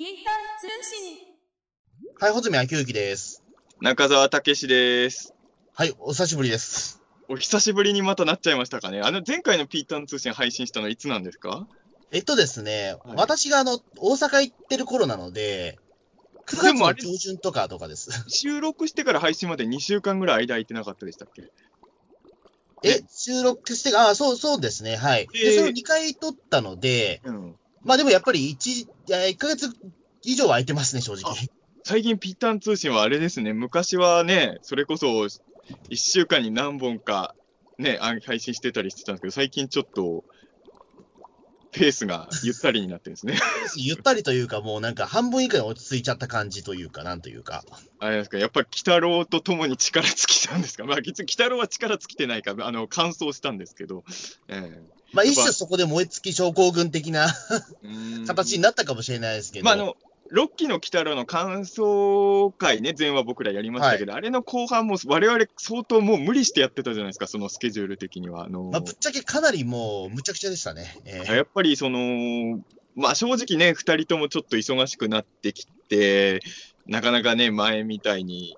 ピータン通信。はい、穂積明之です。中澤武史です。はい、お久しぶりです。お久しぶりにまたなっちゃいましたかね。あの、前回のピータン通信配信したのいつなんですか？えっとですね、はい私があの、大阪行ってる頃なので、9月のでもあれ上旬とかとかです。収録してから配信まで2週間ぐらい間空いてなかったでしたっけ？え、収録して、あ、そう、そうですね、はい。で、えーそれを2回撮ったので、うん。まあでもやっぱり1、いや1ヶ月以上は空いてますね、正直。最近ピータン通信はあれですね、昔はね、それこそ1週間に何本かね、あ配信してたりしてたんですけど、最近ちょっと、ペースがゆったりになってるんですね。ゆったりというか、もうなんか半分以下に落ち着いちゃった感じというか、なんというか。あれですか、やっぱり鬼太郎と共に力尽きたんですか？まあ、鬼太郎は力尽きてないから、あの、完走したんですけど、えまあ一種そこで燃え尽き症候群的な形になったかもしれないですけど。まあ、あの、6期の鬼太郎の感想会ね、前話僕らやりましたけど、あれの後半も我々相当もう無理してやってたじゃないですか、そのスケジュール的には。あのまあ、ぶっちゃけかなりもう、むちゃくちゃでしたね。えーやっぱりその、まあ正直ね、2人ともちょっと忙しくなってきて、なかなかね、前みたいに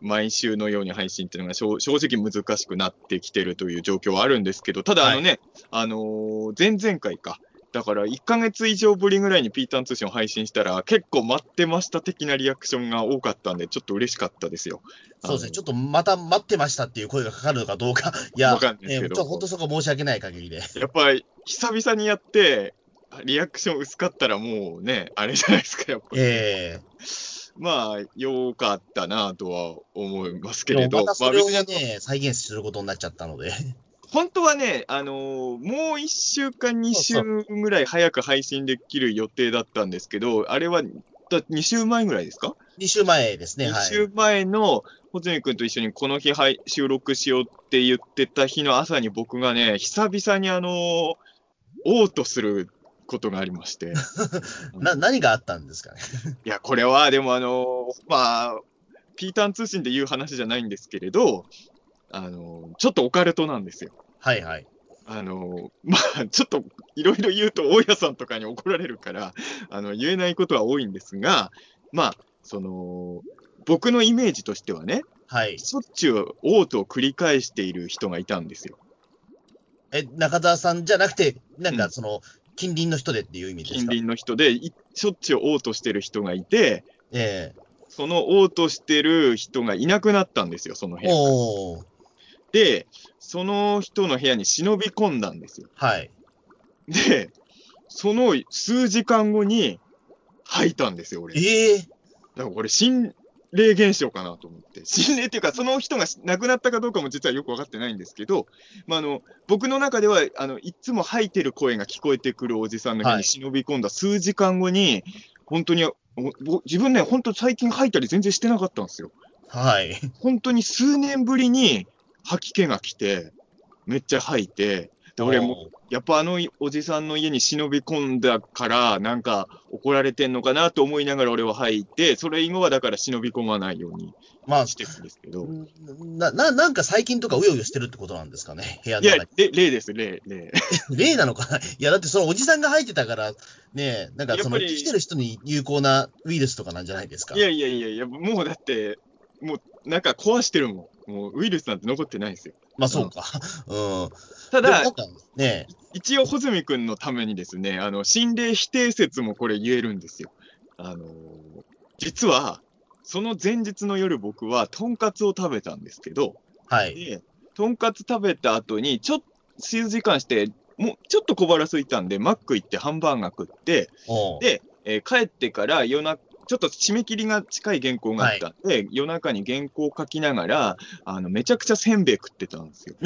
毎週のように配信っていうのが正正直難しくなってきてるという状況はあるんですけど、ただあのね、あのー前々回か。だから1ヶ月以上ぶりぐらいにピータン通信を配信したら、結構待ってました的なリアクションが多かったんで、ちょっと嬉しかったですよ。そうですね、ちょっっとまた待ってましたっていう声がかかるのかどうか、いや、わかんないですけどえー本当そこ申し訳ない限りで。と。やっぱり久々にやって、リアクション薄かったらもうね、あれじゃないですか、やっぱり。えまあ、良かったなとは思いますけれど、またそれをね、再現することになっちゃったので。本当はね、あのーもう1週間、2週ぐらい早く配信できる予定だったんですけど、あれはだ2週前ぐらいですか、2週前ですね、?2 はい。週前の穂積君と一緒にこの日はい収録しようって言ってた日の朝に僕がね、久々にあのー、嘔吐することがありまして。な、何があったんですかね？いや、これはでもあのーまあ、ピータン通信で言う話じゃないんですけれど、あのーちょっとオカルトなんですよ。はいはい。あのーまあ、ちょっといろいろ言うと大家さんとかに怒られるから、あの、言えないことは多いんですが、まあ、その、僕のイメージとしてはね、はい。しょっちゅう嘔吐を繰り返している人がいたんですよ。え、中澤さんじゃなくて、なんうんかその、近隣の人でっていう意味ですか？近隣の人で、いしょっちゅう嘔吐してる人がいて、えその嘔吐してる人がいなくなったんですよ、その部え屋。おー。で、その人の部屋に忍び込んだんですよ。はい。で、その数時間後に吐いたんですよ、俺。だかええらこれ、心霊現象かなと思って。心霊っていうか、その人が亡くなったかどうかも実はよくわかってないんですけど、まあ、あの僕の中ではあのいつも吐いてる声が聞こえてくるおじさんの部屋に忍び込んだ数時間後に、本当に自分ね、本当最近吐いたり全然してなかったんですよ。はい。本当に数年ぶりに吐き気が来て、めっちゃ吐いて、で俺も、やっぱあのおじさんの家に忍び込んだから、なんか怒られてんのかなと思いながら俺は吐いて、それ以後はだから忍び込まないようにまあ、してるんですけど。な、な、なんか最近とかうようよしてるってことなんですかね、部屋いやの中に。、れ例です、例、例。例なのかな？いや、だってそのおじさんが入ってたから、ねなんかそのやっぱり来てる人に有効なウイルスとかなんじゃないですか？いやいやいやいや、もうだって、もうなんか壊してるもん。もうウイルスなんて残ってないですよ。まあそうか。うん。ただね一応、穂積君のためにですね、あの、心霊否定説もこれ言えるんですよ。あのー実は、その前日の夜僕は、とんかつを食べたんですけど、はい。で、とんかつ食べた後に、ちょっと、数時間して、もうちょっと小腹空いたんで、マック行ってハンバーガー食って、おうで、えー帰ってから夜中、ちょっと締め切りが近い原稿があったんで、夜中に原稿を書きながら、あの、めちゃくちゃせんべい食ってたんですよ。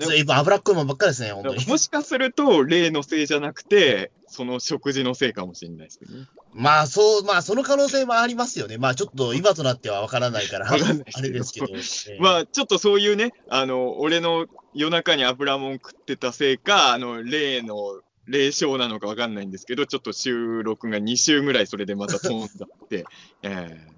それ今脂っこいもんばっかりですね、本当に。もしかすると、例のせいじゃなくて、その食事のせいかもしれないですけどね。まあそう、まあその可能性もありますよね。まあちょっと今となってはわからないから、あれですけど。ええまあ、ちょっとそういうね、あの、俺の夜中に油もん食ってたせいか、あの、例の、霊障なのかわかんないんですけど、ちょっと収録が2週ぐらいそれでまた飛んだって、えー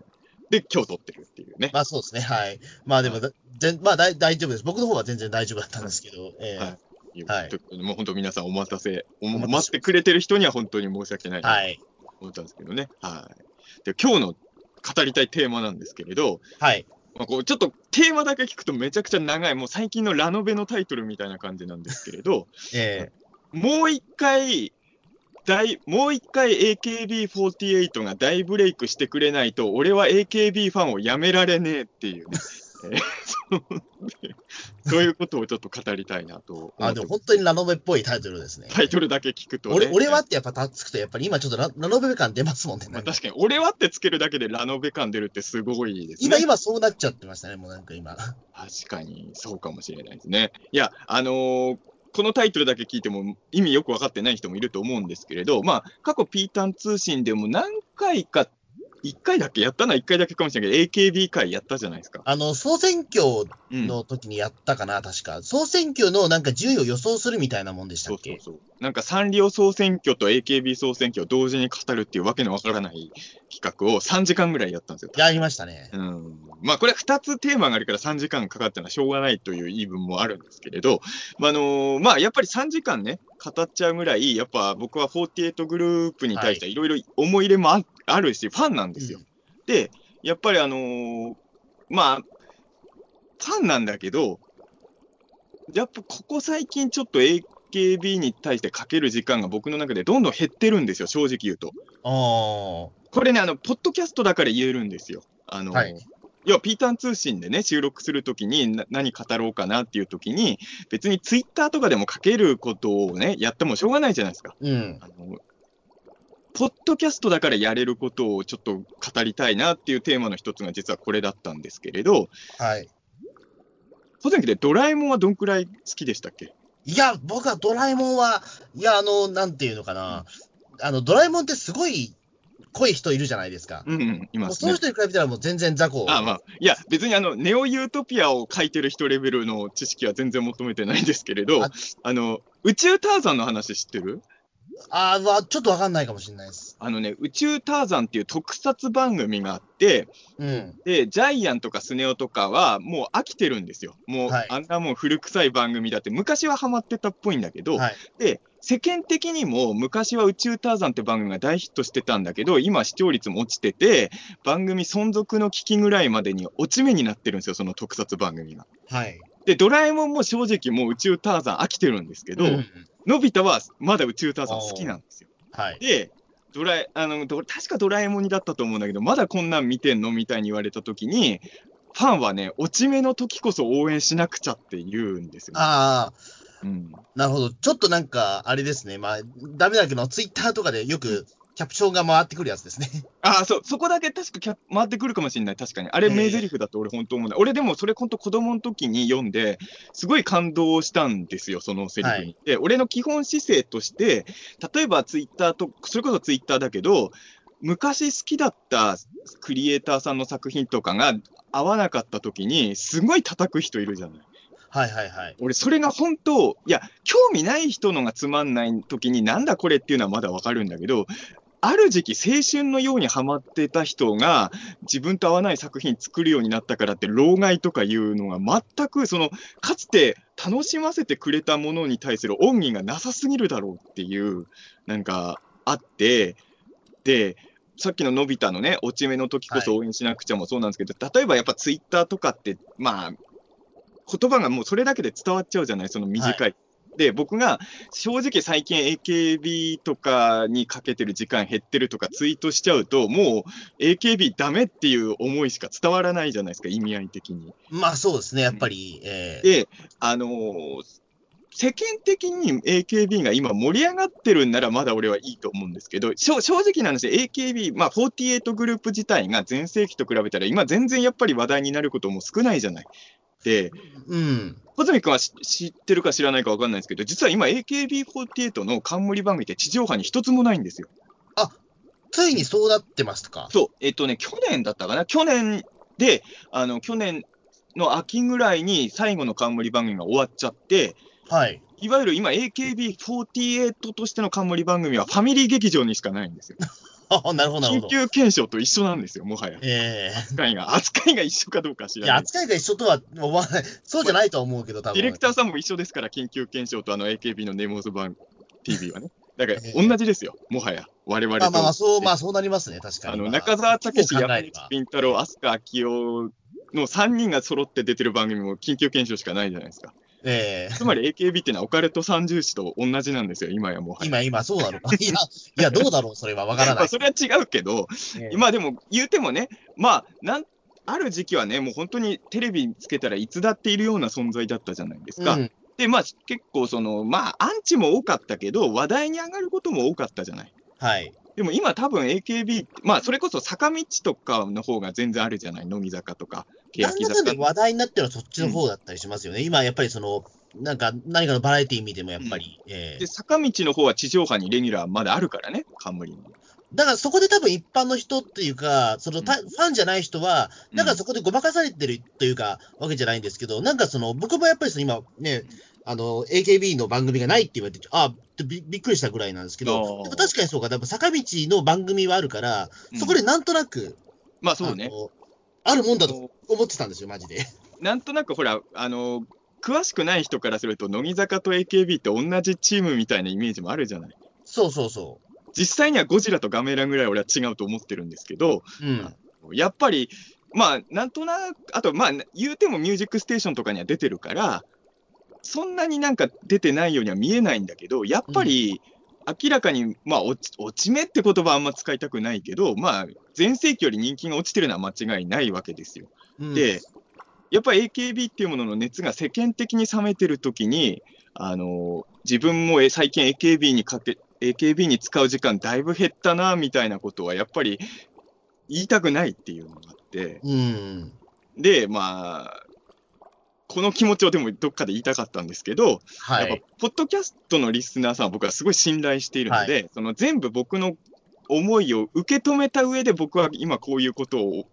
で、今日撮ってるっていうね。まあそうですね、はい。まあでもだ、全まあ大大丈夫です。僕の方は全然大丈夫だったんですけど、ええはいはいもう本当皆さんお待たせ、お待ってくれてる人には本当に申し訳ない。はい。思ったんですけどね。はい。で、今日の語りたいテーマなんですけれど、はい。まあ、こうちょっとテーマだけ聞くとめちゃくちゃ長い、もう最近のラノベのタイトルみたいな感じなんですけれど、えもう一回、大もう一回 AKB48 が大ブレイクしてくれないと、俺は AKB ファンをやめられねえっていうね、えー そういうことをちょっと語りたいなとあ、でも本当にラノベっぽいタイトルですね。タイトルだけ聞くと、ね、俺俺はってやっぱつくと、やっぱり今ちょっとララノベ感出ますもんね。まあ、確かに、俺はってつけるだけでラノベ感出るってすごいですね。今、今そうなっちゃってましたね、もうなんか今。確かに、そうかもしれないですね。いや、あのーこのタイトルだけ聞いても意味よく分かってない人もいると思うんですけれど、まあ、過去ピータン通信でも何回か、1回だっけやったのは1回だけかもしれないけど、AKB 会やったじゃないですか。あの、総選挙うん。の時にやったかな、確か。総選挙のなんか順位を予想するみたいなもんでしたっけ？そうそうそう。なんかサンリオ総選挙と AKB 総選挙を同時に語るっていうわけのわからない企画を3時間ぐらいやったんですよ。やりましたね。うんまあこれ2つテーマがあるから3時間かかったのはしょうがないという言い分もあるんですけれど、まああのまあやっぱり3時間ね、語っちゃうぐらい、やっぱ僕は48グループに対していろいろ思い入れもああるし、ファンなんですよ。で、やっぱりあのーまあ、ファンなんだけど、やっぱここ最近ちょっと AKB に対してかける時間が僕の中でどんどん減ってるんですよ、正直言うと。これね、あの、ポッドキャストだから言えるんですよ。あの、はい要は、ピータン通信でね、収録するときにな何語ろうかなっていうときに、別にツイッターとかでも書けることをね、やってもしょうがないじゃないですか。うん。あの、ポッドキャストだからやれることをちょっと語りたいなっていうテーマの一つが実はこれだったんですけれど、はい。保全家でドラえもんはどんくらい好きでしたっけ？いや、僕はドラえもんは、いや、あの、なんていうのかな。あの、ドラえもんってすごい濃い人いるじゃないですか。うんうん、いますねその。人に比べたらもう全然雑魚。あまあ、いや、別にあの、ネオユートピアを書いてる人レベルの知識は全然求めてないんですけれど、ああの、宇宙ターザンの話知ってる？あーわちょっとわかんないかもしれないです。あのね、宇宙ターザンっていう特撮番組があって、うん。で、ジャイアンとかスネ夫とかはもう飽きてるんですよ。もう、はいあんなもう古臭い番組だって、昔はハマってたっぽいんだけど、はい。で、世間的にも昔は宇宙ターザンって番組が大ヒットしてたんだけど、今視聴率も落ちてて、番組存続の危機ぐらいまでに落ち目になってるんですよ、その特撮番組が。はい。で、ドラえもんも正直もう宇宙ターザン飽きてるんですけど、うんのび太はまだ宇宙ターザン好きなんですよ。はい。で、ドラえ、あの、ど確かドラえもんにだったと思うんだけど、まだこんなん見てんのみたいに言われたときに、ファンはね、落ち目の時こそ応援しなくちゃって言うんですよ、ね。ああ、うん。なるほど。ちょっとなんか、あれですね。まあ、ダメだけど、ツイッターとかでよくキャプションが回ってくるやつですね。ああ、そう、そこだけ確かキャ回ってくるかもしれない、確かに。あれ、ええ名台詞だと俺、本当思うんだ。俺、でもそれ、本当、子供の時に読んで、すごい感動したんですよ、そのセリフに。はいで、俺の基本姿勢として、例えばツイッターと、それこそツイッターだけど、昔好きだったクリエイターさんの作品とかが合わなかった時に、すごい叩く人いるじゃない。はいはいはい。俺、それが本当、いや、興味ない人のがつまんない時に、なんだこれっていうのはまだわかるんだけど、ある時期、青春のようにハマってた人が、自分と合わない作品作るようになったからって、老害とかいうのが全く、その、かつて楽しませてくれたものに対する恩義がなさすぎるだろうっていう、なんか、あって、で、さっきののび太のね、落ち目の時こそ応援しなくちゃもそうなんですけど、例えばやっぱツイッターとかって、まあ、言葉がもうそれだけで伝わっちゃうじゃない、その短い。で、僕が正直最近 AKB とかにかけてる時間減ってるとかツイートしちゃうと、もう AKB ダメっていう思いしか伝わらないじゃないですか、意味合い的に。まあそうですね、やっぱり。えーで、あのー世間的に AKB が今盛り上がってるんならまだ俺はいいと思うんですけど、正正直な話、AKB、まあ48グループ自体が全盛期と比べたら今全然やっぱり話題になることも少ないじゃない。で、うん。小泉君は知知ってるか知らないか分かんないですけど、実は今 AKB48 の冠番組って地上波に一つもないんですよ。ついにそうなってますか。そう、えっとね、去年だったかな、去年で、あの、去年の秋ぐらいに最後の冠番組が終わっちゃって、はい。いわゆる今 AKB48 としての冠番組はファミリー劇場にしかないんですよ。あなるほど、なるほど。緊急検証と一緒なんですよ、もはや。え扱いが。扱いが一緒かどうかは知えいや、らない。扱いが一緒とは思わない。そうじゃないとは思うけど、多分。ディレクターさんも一緒ですから、緊急検証とあの AKB のネモーズ版 TV はね。だからええ同じですよ、もはや、我々と。まあまあまあ、そう、まあそうなりますね、確かに。あのま中澤武史、山口えればピン太郎、飛鳥昭夫の3人が揃って出てる番組も緊急検証しかないじゃないですか。ええつまり AKB っていうのはオカルト三重視と同じなんですよ、今やもはや。今、今、そうなのか。いや、いや、どうだろう、それはわからまあ、ない。それは違うけど、ええ今でも言うてもね、まあ、なんある時期はね、もう本当にテレビつけたらいつだっているような存在だったじゃないですか。うんで、まあ、結構その、まあ、アンチも多かったけど、話題に上がることも多かったじゃない。はい。でも今多分 AKB、まあ、それこそ坂道とかの方が全然あるじゃない、乃木坂とか、欅なん。話題になってるのはそっちの方だったりしますよね。今、やっぱりその、なんか、何かのバラエティー見てもやっぱり、ええで、坂道の方は地上波にレギュラーまだあるからね、冠に。だからそこで多分一般の人っていうか、そのファンじゃない人は、なんかそこでごまかされてるというか、わけじゃないんですけど、なんかその、僕もやっぱりその今ね、あの、AKB の番組がないって言われて、あびびっくりしたぐらいなんですけど、でも確かにそうか、多分坂道の番組はあるから、そこでなんとなく、まあそうねあ。るもんだと思ってたんですよ、マジで。なんとなくほら、あの、詳しくない人からすると、乃木坂と AKB って同じチームみたいなイメージもあるじゃない。そうそうそ実際にはゴジラとガメラぐらい俺は違うと思ってるんですけど、う。うん。やっぱり、まあ、なんとなく、あと、まあ、言うてもミュージックステーションとかには出てるから、そんなになんか出てないようには見えないんだけど、やっぱり、明らかに、まあ落ち、落ち目って言葉はあんま使いたくないけど、まあ、前世紀より人気が落ちてるのは間違いないわけですよ。うんで、やっぱり AKB っていうものの熱が世間的に冷めてるときに、あの自分もえ最近 AKB にかけ、AKB に使う時間だいぶ減ったな、みたいなことはやっぱり言いたくないっていうのがあって、うん。で、まあ、この気持ちをでもどっかで言いたかったんですけど、やっはい。ぱポッドキャストのリスナーさんは僕はすごい信頼しているので、その全部僕の思いを受け止めた上で僕は今こういうことを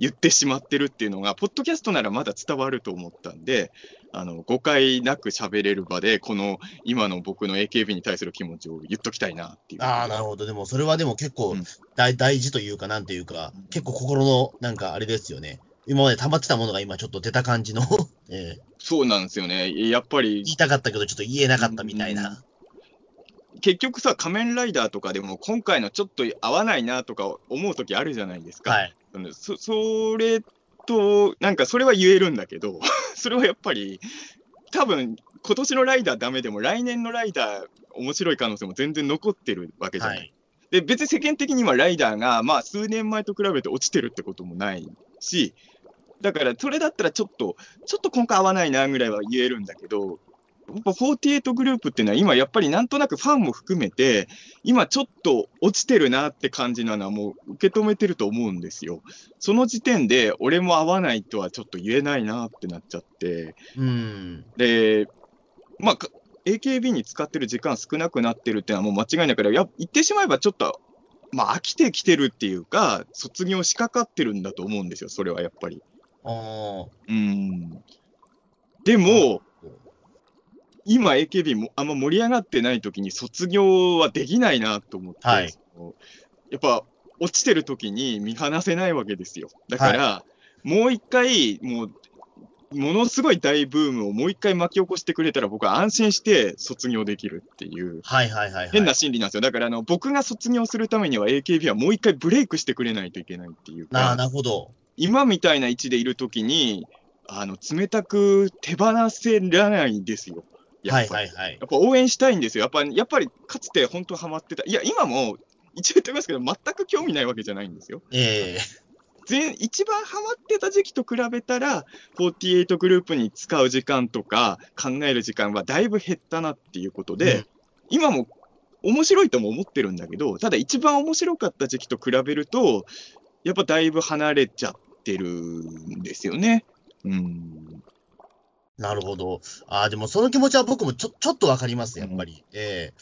言ってしまってるっていうのが、ポッドキャストならまだ伝わると思ったんで、あの誤解なく喋れる場で、この今の僕の AKB に対する気持ちを言っときたいなっていう。ああ、なるほど。でも、それはでも結構うん大,、大事というか、なんていうかうん、結構心の、なんかあれですよね。今まで溜まってたものが今ちょっと出た感じの、ええそうなんですよね。やっぱり言いたかったけど、ちょっと言えなかったみたいな。結局さ、仮面ライダーとかでも今回のちょっと合わないなとか思うときあるじゃないですか。はい。そそれと、なんかそれは言えるんだけど、それはやっぱり、多分今年のライダーダメでも、来年のライダー、面白い可能性も全然残ってるわけじゃない。はい。で、別に世間的にはライダーが、まあ、数年前と比べて落ちてるってこともないし、だから、それだったらちょっと、ちょっと今回合わないなぐらいは言えるんだけど、48グループっていうのは、今やっぱりなんとなくファンも含めて、今ちょっと落ちてるなって感じなのはもう受け止めてると思うんですよ。その時点で、俺も合わないとはちょっと言えないなってなっちゃって、うん。で、まあ、AKB に使ってる時間少なくなってるっていうのはもう間違いないから、や言ってしまえばちょっと、まあ、飽きてきてるっていうか、卒業しかかってるんだと思うんですよ、それはやっぱり。あーうん。でも、今 AKB もあんま盛り上がってない時に卒業はできないなと思って、はいやっぱ落ちてる時に見放せないわけですよ。だから、もう一回、もう、ものすごい大ブームをもう一回巻き起こしてくれたら僕は安心して卒業できるっていうはいはいはい、はい。変な心理なんですよ。だからあの僕が卒業するためには AKB はもう一回ブレイクしてくれないといけないっていうか。ななるほど。今みたいな位置でいるときに、あの、冷たく手放せらないんですよ。やはっぱり。いはいはい。やっぱ応援したいんですよ。やっぱやっぱりかつて本当ハマってた。いや、今も一応言ってますけど、全く興味ないわけじゃないんですよ。ええ全一番ハマってた時期と比べたら、48グループに使う時間とか考える時間はだいぶ減ったなっていうことで、うん今も面白いとも思ってるんだけど、ただ一番面白かった時期と比べると、やっぱだいぶ離れちゃってるんですよね。うん。なるほど。ああ、でもその気持ちは僕もちょちょっとわかります、やっぱり。ええ。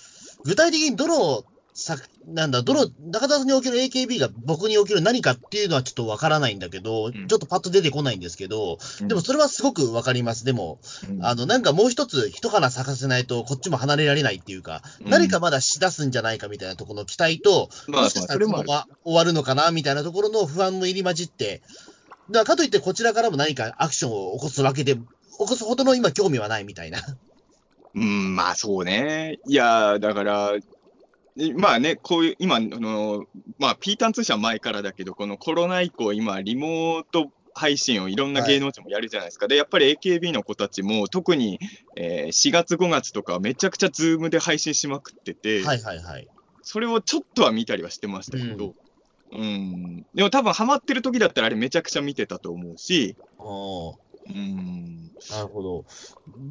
具体的にどの作、なんだ、どの、中田さんにおける AKB が僕における何かっていうのはちょっとわからないんだけど、ん。ちょっとパッと出てこないんですけど、でもそれはすごくわかります。でも、うん、あの、なんかもう一つ一花咲かせないとこっちも離れられないっていうか、うん。何かまだしだすんじゃないかみたいなところの期待と、まあ、もしかしたらこの終わるのかなみたいなところの不安も入り混じって、だからかといってこちらからも何かアクションを起こすわけで、起こすほどの今興味はないみたいな。うん、まあそうね。いや、だから、まあね、こういう、今、あの、まあ、ピータン通社は前からだけど、このコロナ以降、今、リモート配信をいろんな芸能人もやるじゃないですか。で、やっぱり AKB の子たちも、特に、えー4月、5月とかはめちゃくちゃズームで配信しまくってて、はいはいはい。それをちょっとは見たりはしてましたけど、うん、でも多分ハマってる時だったらあれめちゃくちゃ見てたと思うし、うん、なるほど。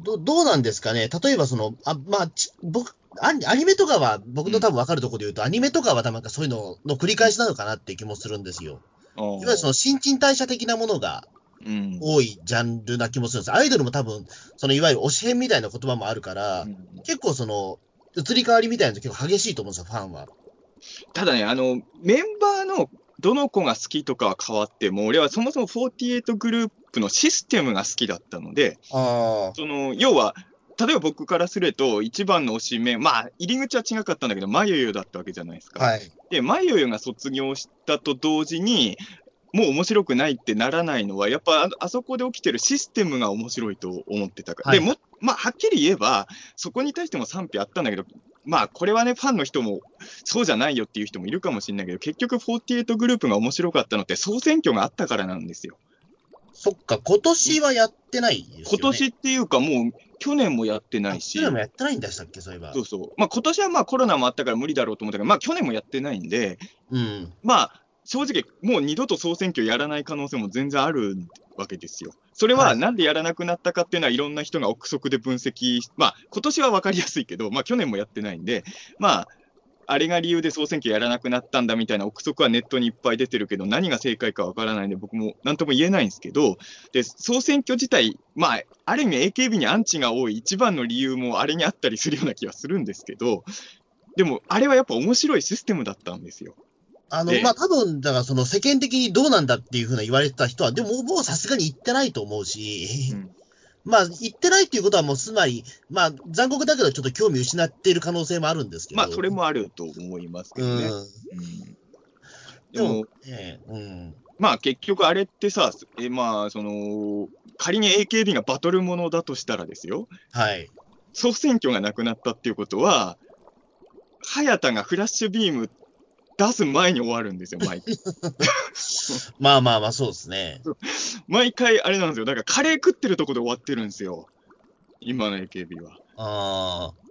ど、どうなんですかね？例えばその、あ、まあ、ち僕、アニアニメとかは、僕の多分分かるところで言うと、アニメとかはなんかそういうのの繰り返しなのかなっていう気もするんですよ。いわいわゆるその新陳代謝的なものがうん、多いジャンルな気もするんです。アイドルも多分、そのいわゆる推し編みたいな言葉もあるから、うん結構その、移り変わりみたいなの結構激しいと思うんですよ、ファンは。ただね、あの、メンバーのどの子が好きとかは変わっても、俺はそもそも48グループのシステムが好きだったので、あその、要は、例えば僕からすると、一番の推しメン、まあ、入り口は違かったんだけど、まゆゆだったわけじゃないですか。はい。で、まゆゆが卒業したと同時に、もう面白くないってならないのは、やっぱああそこで起きてるシステムが面白いと思ってたから。はいでも、まあ、はっきり言えば、そこに対しても賛否あったんだけど、まあ、これはね、ファンの人も、そうじゃないよっていう人もいるかもしれないけど、結局48グループが面白かったのって、総選挙があったからなんですよ。そっか、今年はやってないですよ、ね。今年っていうか、もう、去年もやってないし去、年もやってないんでしたっけ、そういえば。そうそう。まあ、今年はまあコロナもあったから無理だろうと思ったけど、まあ、去年もやってないんで、うん。まあ、正直、もう二度と総選挙やらない可能性も全然あるわけですよ。それははいなんでやらなくなったかっていうのは、いろんな人が憶測で分析し、まあ、今年は分かりやすいけど、まあ、去年もやってないんで、まあ、あれが理由で総選挙やらなくなったんだみたいな憶測はネットにいっぱい出てるけど、何が正解か分からないんで、僕も何とも言えないんですけど、で総選挙自体、まあ、ある意味 AKB にアンチが多い一番の理由もあれにあったりするような気がするんですけど、でも、あれはやっぱ面白いシステムだったんですよ。あの、でまあ、多分、だからその世間的にどうなんだっていうふうな言われてた人は、でももうさすがに言ってないと思うし、うんまあ、言ってないっていうことはもうつまり、まあ、残酷だけどちょっと興味失っている可能性もあるんですけど。まあ、それもあると思いますけどね。うん。うんでもでも、、ええうん。まあ結局あれってさ、えまあその、仮に AKB がバトルものだとしたらですよ、はい。総選挙がなくなったっていうことは、早田がフラッシュビーム出す前に終わるんですよ、毎回。まあまあまあ、そうですね。毎回あれなんですよ、だからカレー食ってるとこで終わってるんですよ、今の AKB は。ああ。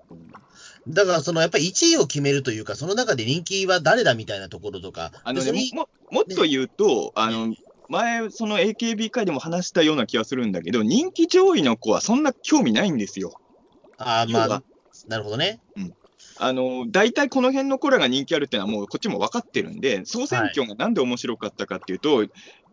だから、その、やっぱり1位を決めるというか、その中で人気は誰だみたいなところとか、あのねも、もっと言うと、あの、前、その AKB 会でも話したような気がするんだけど、人気上位の子はそんな興味ないんですよ。ああ、まあなるほどね。あの、大体この辺の子らが人気あるっていうのはもうこっちも分かってるんで、総選挙がなんで面白かったかっていうと、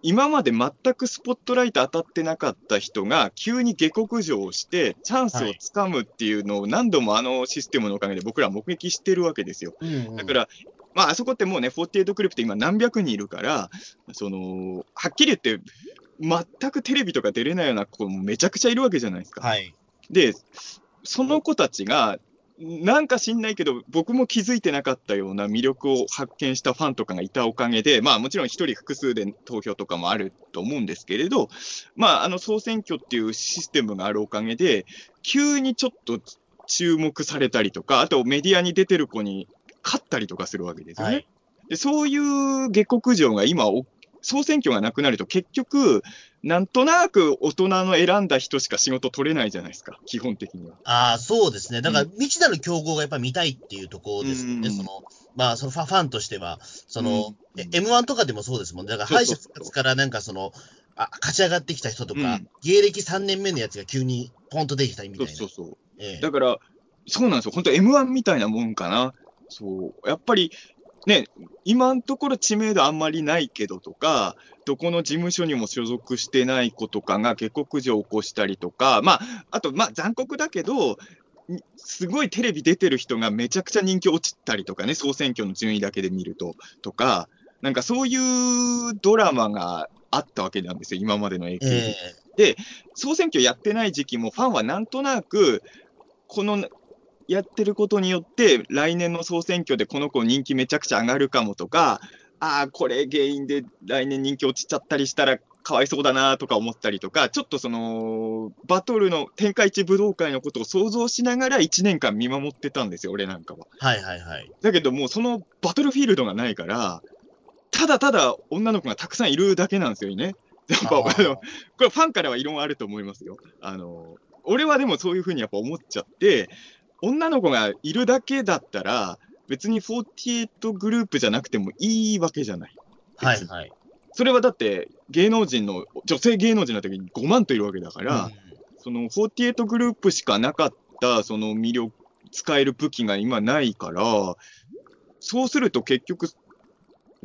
今まで全くスポットライト当たってなかった人が急に下克上してチャンスをつかむっていうのを何度もあのシステムのおかげで僕ら目撃してるわけですよ。うん、うん。だから、まあ、あそこってもうね、48グループって今何百人いるから、その、はっきり言って、全くテレビとか出れないような子もめちゃくちゃいるわけじゃないですか。はい。で、その子たちが、なんか知んないけど、僕も気づいてなかったような魅力を発見したファンとかがいたおかげで、まあもちろん一人複数で投票とかもあると思うんですけれど、まああの総選挙っていうシステムがあるおかげで、急にちょっと注目されたりとか、あとメディアに出てる子に勝ったりとかするわけですよね。はい。でそういう下克上が今お、総選挙がなくなると、結局、なんとなく大人の選んだ人しか仕事取れないじゃないですか、基本的には。ああ、そうですね。だから、う未知なる競合がやっぱり見たいっていうところですよね。うんその、まあ、そのファファンとしては、その、うんえ M1 とかでもそうですもんね。だから、敗者復活からなんかその、あ勝ち上がってきた人とか、うん芸歴3年目のやつが急にポンと出てきたりみたいな。そうそうそう。ええだから、そうなんですよ。本当 M1 みたいなもんかな。そう。やっぱり、ね、今のところ知名度あんまりないけどとか、どこの事務所にも所属してない子とかが下克上を起こしたりとか、まあ、あと、まあ、残酷だけど、んすごいテレビ出てる人がめちゃくちゃ人気落ちたりとかね、総選挙の順位だけで見ると、とか、なんかそういうドラマがあったわけなんですよ、今までの AKB え総選挙やってない時期も、ファンはなんとなく、このやってることによって、来年の総選挙でこの子人気めちゃくちゃ上がるかもとか、ああ、これ原因で来年人気落ちちゃったりしたら、かわいそうだなとか思ったりとか、ちょっとその、バトルの天下一武道会のことを想像しながら1年間見守ってたんですよ、俺なんかは。はいはいはい。だけどもうそのバトルフィールドがないから、ただただ女の子がたくさんいるだけなんですよね。やっぱ、これファンからは異論あると思いますよ。あの、俺はでもそういうふうにやっぱ思っちゃって、女の子がいるだけだったら、別に48グループじゃなくてもいいわけじゃない。はいはい。それはだって芸能人の、女性芸能人の時に5万といるわけだから、うんその48グループしかなかったその魅力、使える武器が今ないから、そうすると結局、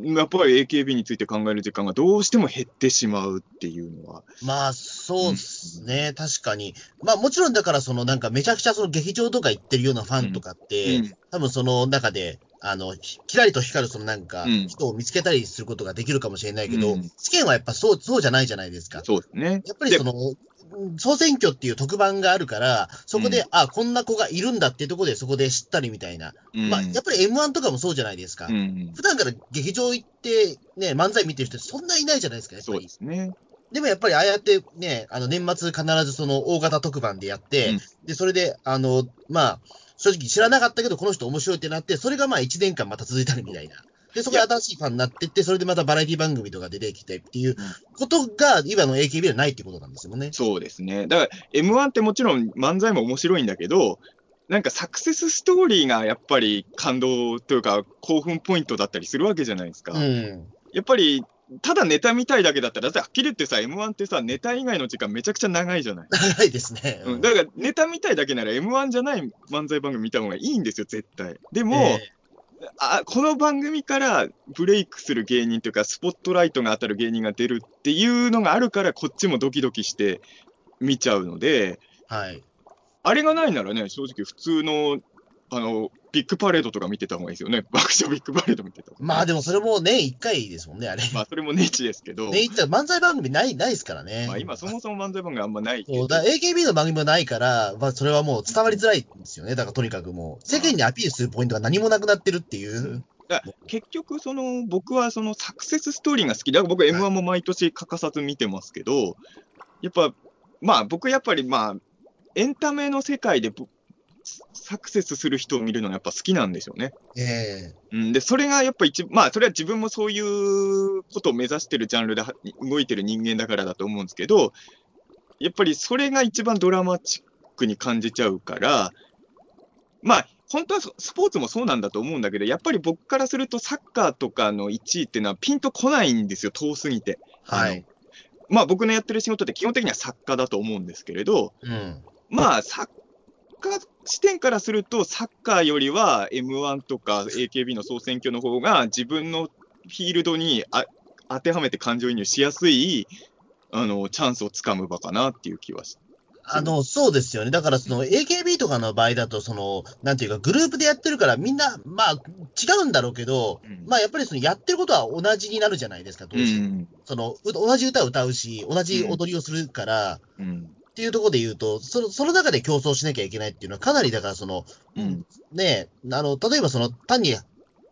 やっぱり AKB について考える時間がどうしても減ってしまうっていうのは。まあ、そうですね、確かに。まあ、もちろんだから、そのなんかめちゃくちゃその劇場とか行ってるようなファンとかって、うん多分その中で、あの、ひきらりと光るそのなんか、うん人を見つけたりすることができるかもしれないけど、うん試験はやっぱそう、そうじゃないじゃないですか。そうですね。やっぱりその、総選挙っていう特番があるから、そこで、うんあ、こんな子がいるんだっていうところでそこで知ったりみたいな。うんまあ、やっぱり M1 とかもそうじゃないですか。うん、普段から劇場行って、ね、漫才見てる人そんないないじゃないですか、やっぱりそうで。すね。でもやっぱりああやってね、あの年末必ずその大型特番でやって、うんで、それで、あの、まあ、正直知らなかったけど、この人面白いってなって、それがまあ1年間また続いたりみたいな。で、そこで新しいファンになってって、それでまたバラエティ番組とか出てきてっていうことが、今の AKB ではないってことなんですよね。そうですね。だから、M1 ってもちろん漫才も面白いんだけど、なんかサクセスストーリーがやっぱり感動というか興奮ポイントだったりするわけじゃないですか。うん。やっぱり、ただネタ見たいだけだったら、だってはっきり言ってさ、M1 ってさ、ネタ以外の時間めちゃくちゃ長いじゃない。長いですね。うん、だから、ネタ見たいだけなら M1 じゃない漫才番組見た方がいいんですよ、絶対。でも、えあ、この番組からブレイクする芸人というか、スポットライトが当たる芸人が出るっていうのがあるから、こっちもドキドキして見ちゃうので、ーはい。あれがないならね、正直普通の、あの、ビッグパレードとか見てた方がいいですよね。爆笑ビッグパレード見てた。まあでもそれも年1回ですもんね、あれ。まあ、それもネチですけど、年1回、漫才番組ない、ないですからね。まあ、今そもそも漫才番組あんまないけどそう、だ AKB の番組もないから、まあ、それはもう伝わりづらいんですよね。だからとにかくもう、世間にアピールするポイントが何もなくなってるっていう。だから結局、その僕はそのサクセスストーリーが好きだから僕、M1 も毎年欠かさず見てますけど、やっぱ、まあ僕、やっぱりまあ、エンタメの世界でぼサクセスする人を見るのがやっぱ好きなんでしょうね。ええうん、で、それがやっぱ一、まあ、それは自分もそういうことを目指してるジャンルでは動いてる人間だからだと思うんですけど、やっぱりそれが一番ドラマチックに感じちゃうから、まあ、本当はそスポーツもそうなんだと思うんだけど、やっぱり僕からするとサッカーとかの1位っていうのはピンとこないんですよ、遠すぎて。はい。まあ僕のやってる仕事って基本的には作家だと思うんですけれど、うん。まあ、サッカー視点からすると、サッカーよりは M1 とか AKB の総選挙の方が自分のフィールドにあ当てはめて感情移入しやすいあのチャンスをつかむ場かなっていう気はしあの、そうですよね。だから、その、AKB とかの場合だと、その、なんていうか、グループでやってるから、みんな、まあ、違うんだろうけど、うん。まあ、やっぱりその、やってることは同じになるじゃないですか、どうしても。ん。その、う同じ歌を歌うし、同じ踊りをするから、うんっていうところで言うと、その、その中で競争しなきゃいけないっていうのは、かなり、だから、その、うん。ねえ、あの、例えばその、単に、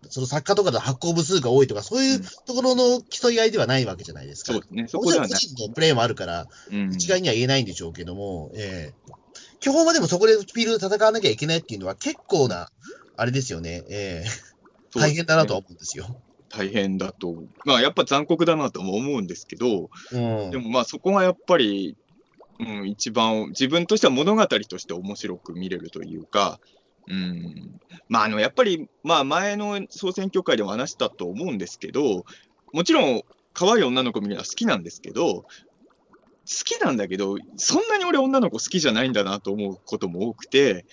その作家とかで発行部数が多いとか、そういうところの競い合いではないわけじゃないですか。そうですね、そこではない。人のプレーもあるから、うん。一概には言えないんでしょうけども、ええ。基本はでもそこでフィールドで戦わなきゃいけないっていうのは結構な、あれですよね、ええ。そう大変だなとは思うんですよ。大変だと、まあやっぱ残酷だなとも思うんですけど、うん。でもまあそこがやっぱり、うん、一番自分としては物語として面白く見れるというか、うん、まああのやっぱり、まあ前の総選挙回でも話したと思うんですけど、もちろん可愛い女の子見るのは好きなんですけど、好きなんだけど、そんなに俺女の子好きじゃないんだなと思うことも多くて、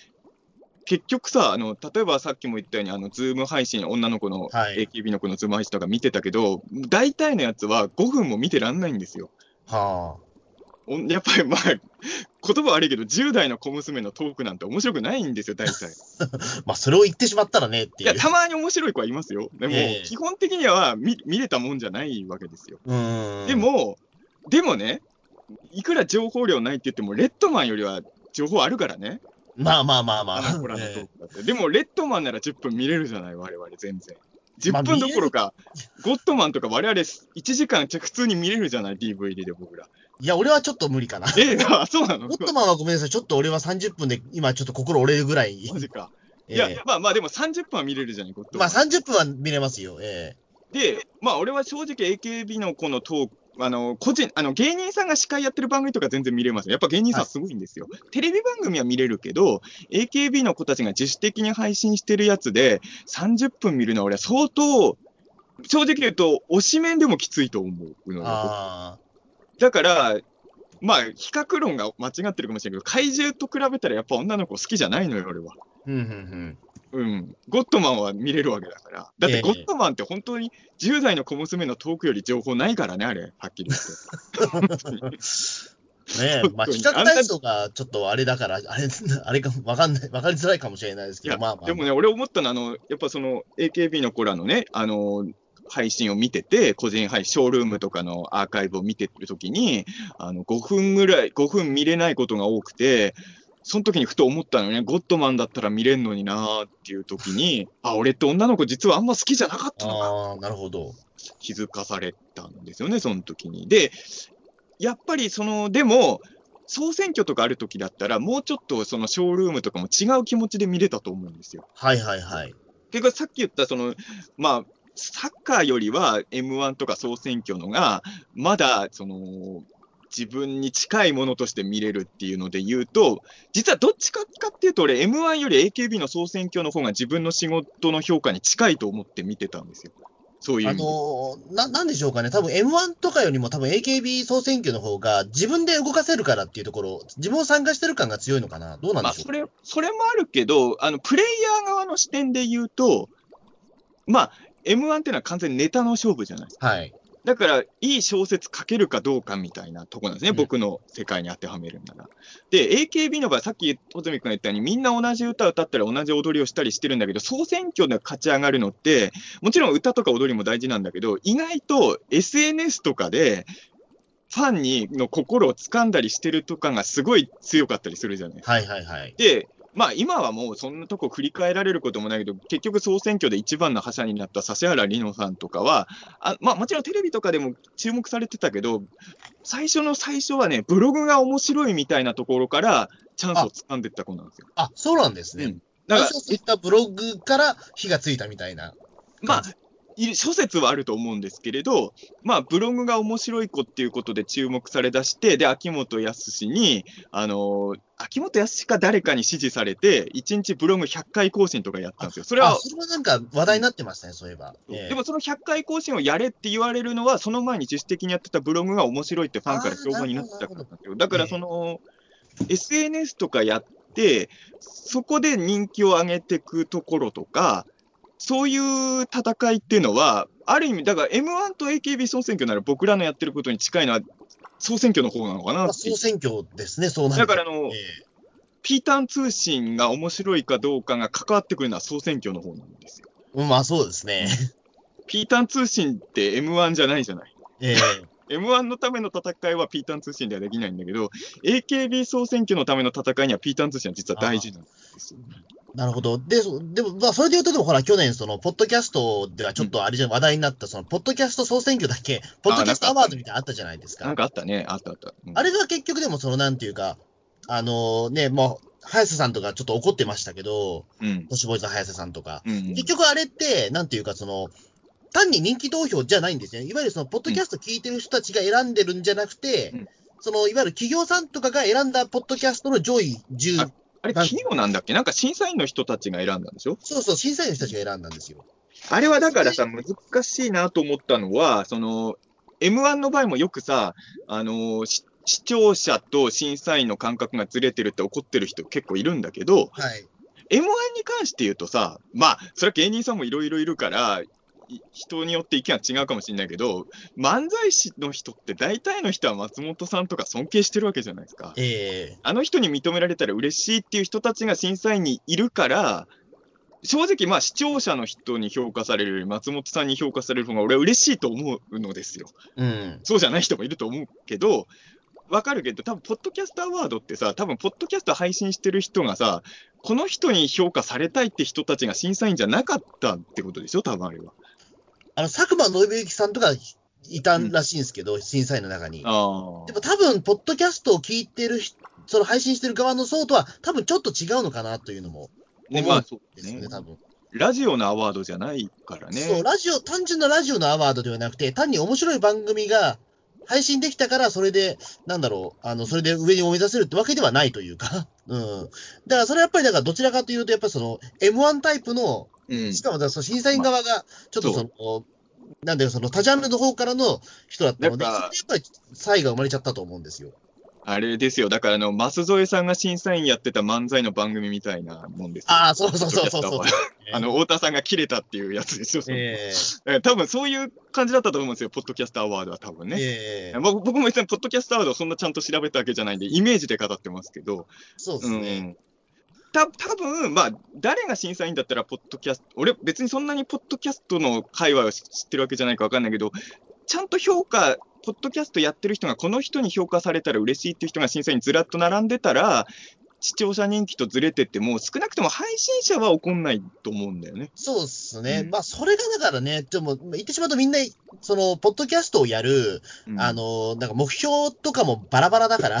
結局さ、あの例えばさっきも言ったように、あのズーム配信、女の子の、はい。AKB の子のズーム配信とか見てたけど、大体のやつは5分も見てらんないんですよ。はおやっぱりまあ、言葉悪いけど、10代の小娘のトークなんて面白くないんですよ、大体。あ、まあ、それを言ってしまったらねっていう。いや、たまに面白い子はいますよ。でも、ええ基本的には見見れたもんじゃないわけですよ。うん。で、も、でもね、いくら情報量ないって言っても、レッドマンよりは情報あるからね。まあまあまあまあ。あの子らのトーえクだって。でも、レッドマンなら10分見れるじゃない、我々全然。10分どころか、ゴッドマンとか我々1時間普通に見れるじゃない ?DVD で僕ら。いや、俺はちょっと無理かな。えあ、そうなの？ゴッドマンはごめんなさい。ちょっと俺は30分で今ちょっと心折れるぐらい。マジか。いえや、えまあまあでも30分は見れるじゃない、ゴッドまあマン。30分は見れますよ。えで、まあ俺は正直 AKB のこのトーク、あの、個人、あの、芸人さんが司会やってる番組とか全然見れますよ。やっぱ芸人さんすごいんですよ。テレビ番組は見れるけど、AKB の子たちが自主的に配信してるやつで、30分見るのは俺は相当、正直言うと、推し面でもきついと思うえのよ。あだから、まあ、比較論が間違ってるかもしれないけど、怪獣と比べたらやっぱ女の子好きじゃないのよ、俺は。あ。うんうんうん。ゴッドマンは見れるわけだから。だっええてゴッドマンって本当に10代の小娘のトークより情報ないからね、あれ。はっきり言って。ねえ、まあ比較対象がちょっとあれだから、あれ、あれか、わかんない、わかりづらいかもしれないですけど、まあまあ。でもね、俺思ったのは、あの、やっぱその AKB の子らのね、あの、配信を見てて、個人配信、ショールームとかのアーカイブを見てるときに、あの、5分ぐらい、5分見れないことが多くて、その時にふと思ったのね、ゴッドマンだったら見れんのになーっていう時に、あ、俺って女の子実はあんま好きじゃなかったのかああ、なるほど。気づかされたんですよね、その時に。で、やっぱりその、でも、総選挙とかある時だったら、もうちょっとそのショールームとかも違う気持ちで見れたと思うんですよ。はいはいはい。結局さっき言ったその、まあ、サッカーよりは M1 とか総選挙のが、まだその、自分に近いものとして見れるっていうので言うと、実はどっちかかっていうと、俺、M1 より AKB の総選挙の方が自分の仕事の評価に近いと思って見てたんですよ。そういう意あ。のーな、なんでしょうかね。多分 M1 とかよりも多分 AKB 総選挙の方が自分で動かせるからっていうところ、自分を参加してる感が強いのかな。どうなんまあ、でしょう？それ、それもあるけど、あの、プレイヤー側の視点で言うと、まあ、M1 っていうのは完全にネタの勝負じゃないですか。はい。だから、いい小説書けるかどうかみたいなとこなんですね、うん僕の世界に当てはめるなら。で、AKB の場合、さっき穂積君が言ったように、みんな同じ歌を歌ったり、同じ踊りをしたりしてるんだけど、総選挙で勝ち上がるのって、もちろん歌とか踊りも大事なんだけど、意外と SNS とかで、ファンにの心を掴んだりしてるとかがすごい強かったりするじゃないですかはいはいはい。で、まあ今はもうそんなとこ振り返られることもないけど、結局総選挙で一番の覇者になった指原莉乃さんとかは、あまあもちろんテレビとかでも注目されてたけど、最初の最初はね、ブログが面白いみたいなところからチャンスを掴んでった子なんですよ。あ、そうなんですね。うんだからそういったブログから火がついたみたいな。まあ、い諸説はあると思うんですけれど、まあ、ブログが面白い子っていうことで注目されだして、で、秋元康に、あのー秋元康か誰かに指示されて、1日ブログ100回更新とかやったんですよ。それはあ、それはなんか話題になってましたね、そういえば。ええでもその100回更新をやれって言われるのは、その前に自主的にやってたブログが面白いってファンから評判になってたからなんですよ。だからその、SNS とかやって、そこで人気を上げていくところとか、そういう戦いっていうのは、ある意味、だから M1 と AKB 総選挙なら僕らのやってることに近いのは、総選挙の方なのかな総選挙ですね、そうなだからあの、えピーターン通信が面白いかどうかが関わってくるのは総選挙の方なんですよ。まあそうですね。ピーターン通信って M1 じゃないじゃない。ええ M1 のための戦いはピーターン通信ではできないんだけど、AKB 総選挙のための戦いにはピーターン通信は実は大事なんですよ。なるほど。で、そでも、まあ、それで言うと、でもほら、去年、その、ポッドキャストではちょっとあれじゃ、話題になった、その、ポッドキャスト総選挙だっけ、ポッドキャストアワードみたいなのあったじゃないですか。なんかあったね、あったあった。うんあれが結局でも、その、なんていうか、あのね、もう、早瀬さんとかちょっと怒ってましたけど、うん。都市ボーイズの早瀬さんとか。うん。結局あれって、なんていうか、その、単に人気投票じゃないんですよね。いわゆるその、ポッドキャスト聞いてる人たちが選んでるんじゃなくて、うんその、いわゆる企業さんとかが選んだポッドキャストの上位10、あれ、企業なんだっけ？なんか審査員の人たちが選んだんでしょ？そうそう、審査員の人たちが選んだんですよ。あれはだからさ、難しいなと思ったのは、その、M1 の場合もよくさ、あのし視聴者と審査員の感覚がずれてるって怒ってる人結構いるんだけど、はい。M1 に関して言うとさ、まあ、それは芸人さんもいろいろいるから、い人によって意見は違うかもしれないけど、漫才師の人って大体の人は松本さんとか尊敬してるわけじゃないですか。ええあの人に認められたら嬉しいっていう人たちが審査員にいるから、正直、まあ、視聴者の人に評価されるより松本さんに評価される方が俺は嬉しいと思うのですよ。うん。そうじゃない人もいると思うけど、わかるけど、多分ポッドキャストアワードってさ、多分ポッドキャスト配信してる人がさ、この人に評価されたいって人たちが審査員じゃなかったってことでしょ、多分あれは。あの、佐久間信之さんとかいたらしいんですけど、審査員の中に。ああでも多分、ポッドキャストを聞いてる人、その配信してる側の層とは、多分ちょっと違うのかなというのもね、思うまあそうですね、ね。多分。ラジオのアワードじゃないからね。そう、ラジオ、単純なラジオのアワードではなくて、単に面白い番組が配信できたから、それで、なんだろう、あの、それで上に目指せるってわけではないというか、うん。だからそれはやっぱり、だからどちらかというと、やっぱりその、M1 タイプの、うん。しかもその審査員側が、ちょっとその、なんだよ、その他ジャンルの方からの人だったのでやっぱり差異が生まれちゃったと思うんですよ。あれですよ。だから、あの、舛添さんが審査員やってた漫才の番組みたいなもんですよ。ああ、そうそうそうそうそう。あの、太田さんが切れたっていうやつですよ。ええ多分そういう感じだったと思うんですよ。ポッドキャストアワードは多分えね。ええ僕僕も別にポッドキャストアワードをそんなちゃんと調べたわけじゃないんで、イメージで語ってますけど、そうですね。うん。た多分まあ、誰が審査員だったら、ポッドキャスト、俺、別にそんなにポッドキャストの界隈を知ってるわけじゃないか分かんないけど、ちゃんと評価、ポッドキャストやってる人が、この人に評価されたら嬉しいっていう人が審査員にずらっと並んでたら、視聴者人気とずれてっても、少なくとも配信者は怒んないと思うんだよね。そうですね。うんまあ、それがだからね、でも、言ってしまうとみんな、その、ポッドキャストをやる、うんあ、の、なんか目標とかもバラバラだから、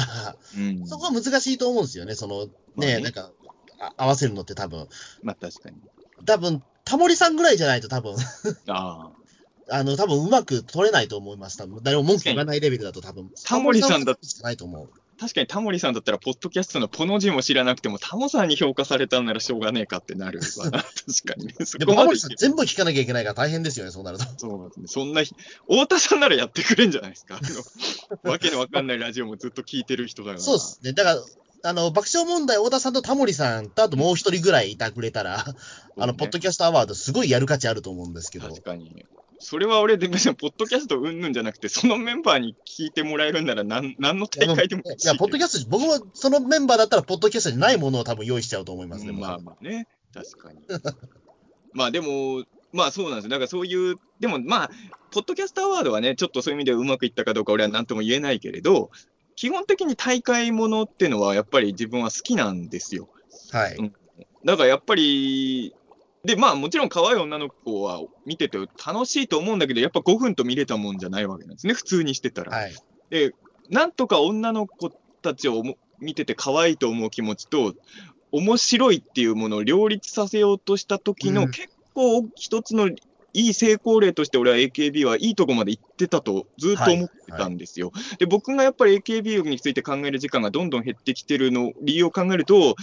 うん、そこは難しいと思うんですよね。その、まあねね、なんか、あ合わせるのって多分。まあ確かに。多分、タモリさんぐらいじゃないと多分、ああ。あの、多分うまく取れないと思います。多分誰も文句言わないレベルだと多分。タモリさんだタモリしかないと思う。確かにタモリさんだったら、ポッドキャストのポの字も知らなくても、タモさんに評価されたんならしょうがねえかってなるわな。確かにね。そでもタモリさん全部聞かなきゃいけないから大変ですよね、そうなると。そうなんですね。そんなひ、太田さんならやってくれんじゃないですか。あのわけのわかんないラジオもずっと聞いてる人だから。そうですね。だから、あの、爆笑問題、太田さんとタモリさんと、あともう一人ぐらいいたくれたら、あの、ポッドキャストアワード、すごいやる価値あると思うんですけど。確かに。それは俺で別に、ポッドキャストうんぬんじゃなくて、そのメンバーに聞いてもらえるんなら、なん何の大会でもいや、ポッドキャスト、僕もそのメンバーだったら、ポッドキャストにないものを多分用意しちゃうと思いますね。うんまあまあね、確かに。まあでも、まあそうなんですよ。だからそういう、でもまあ、ポッドキャストアワードはね、ちょっとそういう意味ではうまくいったかどうか俺は何とも言えないけれど、基本的に大会ものっていうのはやっぱり自分は好きなんですよ。はい。だからやっぱり、で、まあもちろん可愛い女の子は見てて楽しいと思うんだけど、やっぱ5分と見れたもんじゃないわけなんですね、普通にしてたら。はい。で、なんとか女の子たちをも見てて可愛いと思う気持ちと、面白いっていうものを両立させようとした時の、うん結構一つのいい成功例として俺は AKB はいいとこまで行ってたとずっと思ってたんですよ。で、僕がやっぱり AKB について考える時間がどんどん減ってきてるの理由を考えると、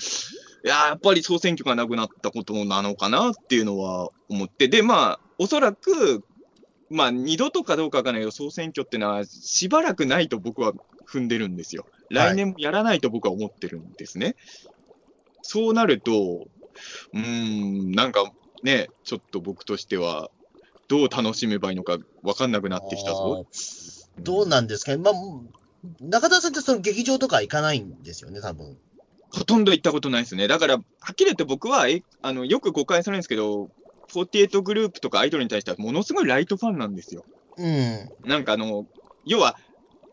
いやーやっぱり総選挙がなくなったことなのかなっていうのは思って、で、まあ、おそらく、まあ、二度とかどうかわかんないけど、総選挙ってのはしばらくないと僕は踏んでるんですよ。来年もやらないと僕は思ってるんですね。そうなると、うーん、なんかね、ちょっと僕としては、どう楽しめばいいのか分かんなくなってきたぞ。どうなんですかね。まあ、中田さんってその劇場とか行かないんですよね、多分。ほとんど行ったことないですね。だから、はっきり言って僕は、えあのよく誤解されるんですけど、48グループとかアイドルに対してはものすごいライトファンなんですよ。うん。なんかあの、要は、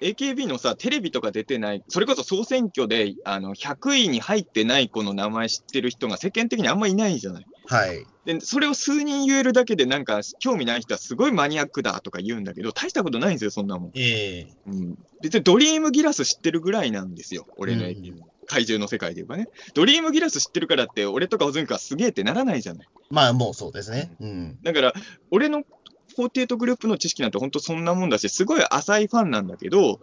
AKB のさ、テレビとか出てない、それこそ総選挙であの100位に入ってない子の名前知ってる人が世間的にあんまいないじゃない。はい。で、それを数人言えるだけで、なんか、興味ない人はすごいマニアックだとか言うんだけど、大したことないんですよ、そんなもん。ええうん。別にドリームギラス知ってるぐらいなんですよ、俺のうん AKB。怪獣の世界で言えばね。ドリームギラス知ってるからって、俺とかオズンクはすげえってならないじゃない。まあ、もうそうですね。うん。だから、俺の48グループの知識なんて本当そんなもんだし、すごい浅いファンなんだけど、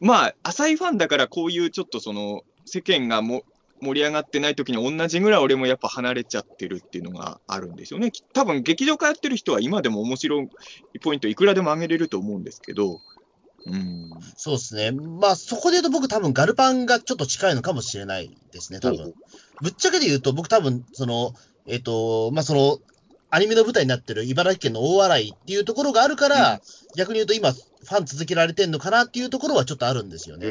まあ、浅いファンだからこういうちょっとその、世間がも盛り上がってない時に同じぐらい俺もやっぱ離れちゃってるっていうのがあるんですよね。き多分劇場通ってる人は今でも面白いポイントいくらでも上げれると思うんですけど、うん。そうですね。まあ、そこで言うと僕多分ガルパンがちょっと近いのかもしれないですね、多分。ぶっちゃけで言うと僕多分、その、えっ、と、まあ、その、アニメの舞台になってる茨城県の大洗っていうところがあるから、逆に言うと今、ファン続けられてんのかなっていうところはちょっとあるんですよね。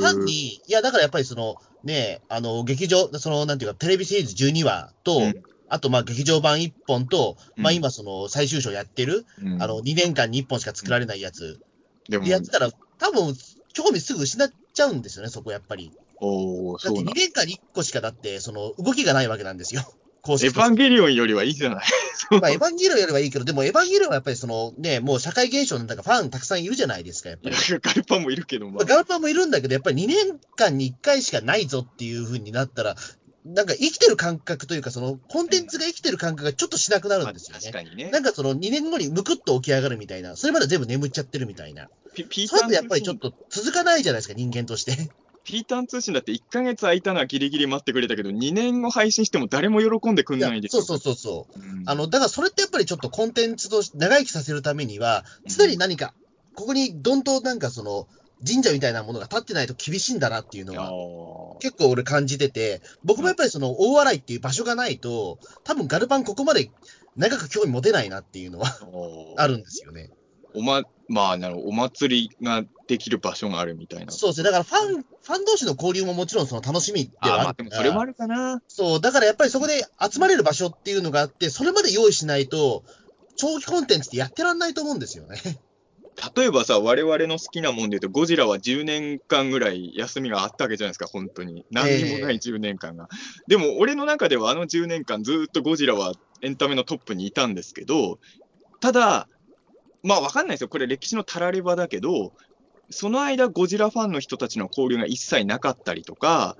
単に、いや、だからやっぱりその、ね、あの、劇場、その、なんていうか、テレビシリーズ12話と、うんあと、まあ、劇場版1本と、まあ、うん今、その、最終章やってる、うんあの、2年間に1本しか作られないやつ、でもで、やってたら、多分、興味すぐ失っちゃうんですよね、そこやっぱり。おーだって2そうなん年間に1個しかだって、その、動きがないわけなんですよ。公エヴァンゲリオンよりはいいじゃない。まあ、エヴァンゲリオンよりはいいけど、でもエヴァンゲリオンはやっぱりそのね、もう社会現象なんだからファンたくさんいるじゃないですか、やっぱり。ガルパンもいるけど、ままあ、ガルパンもいるんだけど、やっぱり2年間に1回しかないぞっていう風になったら、なんか生きてる感覚というか、そのコンテンツが生きてる感覚がちょっとしなくなるんですよね。確かにねな。んかその2年後にむくっと起き上がるみたいな、それまで全部眠っちゃってるみたいな。ピピーターンやっぱりちょっと続かないじゃないですか、人間として。ピーターン通信だって1ヶ月空いたのはギリギリ待ってくれたけど、2年後配信しても誰も喜んでくんないですよ。そうそうそうそう。うんあの、だからそれってやっぱりちょっとコンテンツと長生きさせるためには、常に何か、ここにどんとなんかその、神社みたいなものが立ってないと厳しいんだなっていうのは、ー結構俺感じてて、僕もやっぱりその大洗っていう場所がないと、多分ガルパンここまで長く興味持てないなっていうのはあるんですよね。おま、まあ、なるお祭りができる場所があるみたいな。そうですね。だからファン、ファン同士の交流ももちろんその楽しみであーまあ、はあるからでもそれもあるかな。そう、だからやっぱりそこで集まれる場所っていうのがあって、それまで用意しないと、長期コンテンツってやってらんないと思うんですよね。例えばさ、我々の好きなもんで言うと、ゴジラは10年間ぐらい休みがあったわけじゃないですか、本当に。何にもない10年間が。でも、俺の中ではあの10年間、ずーっとゴジラはエンタメのトップにいたんですけど、ただ、まあわかんないですよ。これ歴史のたらればだけど、その間、ゴジラファンの人たちの交流が一切なかったりとか、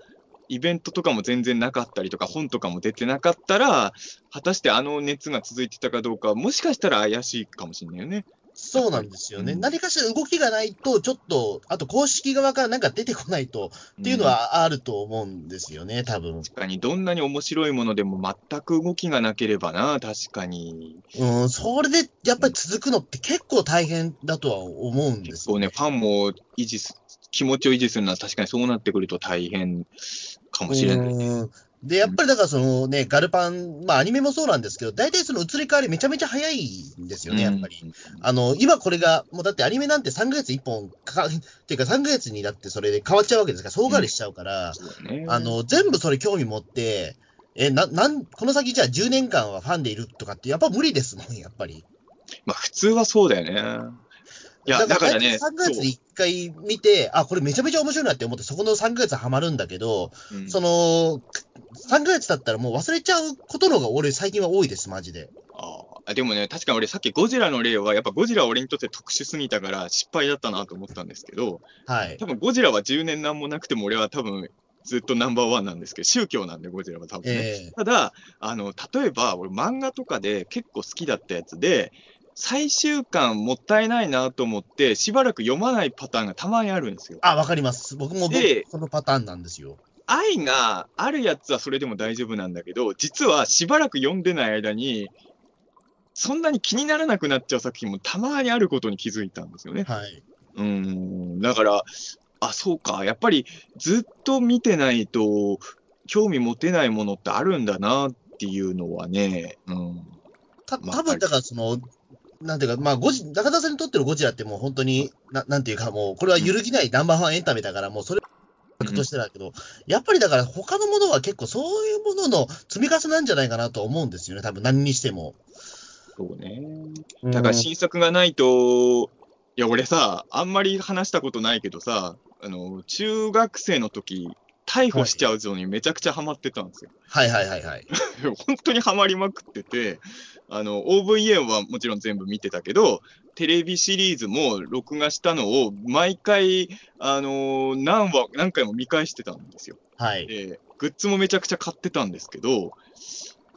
イベントとかも全然なかったりとか、本とかも出てなかったら、果たしてあの熱が続いてたかどうか、もしかしたら怪しいかもしれないよね。そうなんですよね。うん何かしら動きがないと、ちょっと、あと公式側からなんか出てこないとっていうのはあると思うんですよね、多分。確かに、どんなに面白いものでも全く動きがなければな、確かに。うん、それでやっぱり続くのって結構大変だとは思うんですよ結構ね、ファンも維持す、気持ちを維持するのは確かにそうなってくると大変かもしれない。うんで、やっぱりだからそのね、ガルパン、まあアニメもそうなんですけど、大体その移り変わりめちゃめちゃ早いんですよね、やっぱり。うん。あの、今これが、もうだってアニメなんて3ヶ月1本かか、っていうか3ヶ月にだってそれで変わっちゃうわけですから、総変わりしちゃうから、そうだね。あの、全部それ興味持って、え、な、なん、この先じゃあ10年間はファンでいるとかって、やっぱ無理ですもん、やっぱり。まあ、普通はそうだよね。いや、だからね、3ヶ月に1回見て、あ、これめちゃめちゃ面白いなって思って、そこの3ヶ月ハマるんだけど、そううんその、3ヶ月経ったらもう忘れちゃうことの方が俺最近は多いです、マジで。ああでもね、確かに俺さっきゴジラの例は、やっぱゴジラは俺にとって特殊すぎたから失敗だったなと思ったんですけど、はい。多分ゴジラは10年なんもなくても俺は多分ずっとナンバーワンなんですけど、宗教なんでゴジラは多分ね。ええただ、あの、例えば、俺漫画とかで結構好きだったやつで、最終巻もったいないなと思って、しばらく読まないパターンがたまにあるんですよ。あ、わかります。僕も僕でそのパターンなんですよ。愛があるやつはそれでも大丈夫なんだけど、実はしばらく読んでない間に、そんなに気にならなくなっちゃう作品もたまにあることに気づいたんですよね。はい。うーん、だから、あ、そうか、やっぱりずっと見てないと、興味持てないものってあるんだなっていうのはね、うん。たまあ多分だからその、なんていうか、まあ、ゴジ、中田さんにとってのゴジラってもう本当に、ななんていうかもう、これは揺るぎないナンバーワンエンタメだから、もうそれとしてだけど、やっぱりだから他のものは結構そういうものの積み重ねなんじゃないかなと思うんですよね、多分何にしても。そうね。だから新作がないと、いや、俺さ、あんまり話したことないけどさ、あの、中学生の時、逮捕しちゃうぞにめちゃくちゃハマってたんですよ。はいはいはいはい。本当にハマりまくってて、あの、OVA はもちろん全部見てたけど、テレビシリーズも録画したのを毎回、あの何話、何回も見返してたんですよ。はい。で、グッズもめちゃくちゃ買ってたんですけど、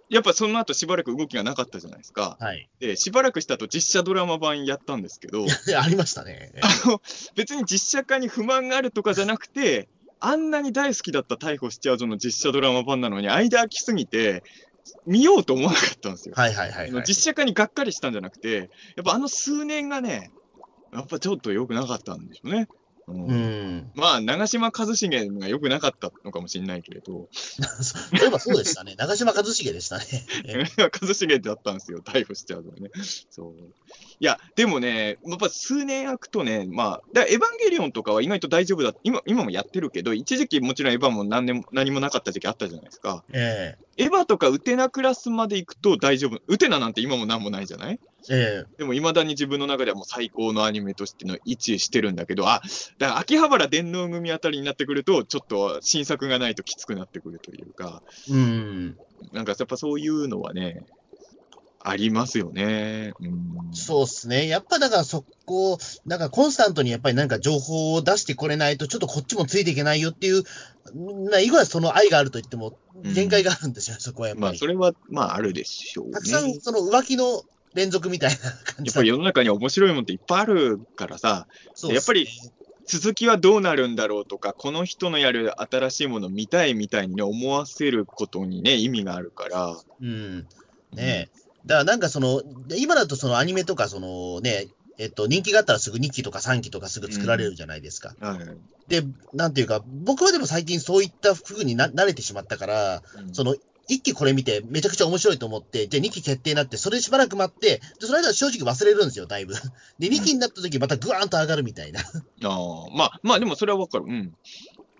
やっぱその後しばらく動きがなかったじゃないですか。はい。で、しばらくしたと実写ドラマ版やったんですけど、ありましたね。あの、別に実写化に不満があるとかじゃなくて、あんなに大好きだった逮捕しちゃうぞの実写ドラマ版なのに、間空きすぎて、見ようと思わなかったんですよ。はいはいはい、はい。実写化にがっかりしたんじゃなくて、やっぱあの数年がね、やっぱちょっと良くなかったんでしょうね。うんうん。まあ、長嶋一茂が良くなかったのかもしれないけれど、そういえばそうでしたね。長嶋一茂でしたね。え一茂だったんですよ、逮捕しちゃうのね。そう。いや、でもね、やっぱ数年空くとね、まあ、だエヴァンゲリオンとかは意外と大丈夫だ、今今もやってるけど、一時期もちろんエヴァも何年も何もなかった時期あったじゃないですか。えエヴァとかウテナクラスまで行くと大丈夫。ウテナなんて今も何もないじゃないえでも、いまだに自分の中ではもう最高のアニメとしての位置してるんだけど、あ、だから秋葉原電脳組あたりになってくると、ちょっと新作がないときつくなってくるというか、えうん。なんかやっぱそういうのはね、ありますよね。うん、そうっすね。やっぱだからそこ、なんかコンスタントにやっぱりなんか情報を出してこれないと、ちょっとこっちもついていけないよっていう、ないくらその愛があると言っても、限界があるんですよ、そこはやっぱり。まあ、それは、まあ、あるでしょうね。たくさんその浮気の連続みたいな感やじっぱり世の中には面白いもんっていっぱいあるからさ、ねやっぱり続きはどうなるんだろうとか、この人のやる新しいもの見たいみたいにね、思わせることにね、意味があるから。うん。ねえ。だからなんかその、今だとそのアニメとかそのね、えっと、人気があったらすぐ2期とか3期とかすぐ作られるじゃないですか。はい。で、なんていうか、僕はでも最近そういった風にな慣れてしまったから、うんその、1期これ見てめちゃくちゃ面白いと思って、じゃあ2期決定になって、それでしばらく待って、でその間は正直忘れるんですよ、だいぶ。で、2期になった時またグワーンと上がるみたいな。ああ、まあ、まあでもそれはわかる。うん。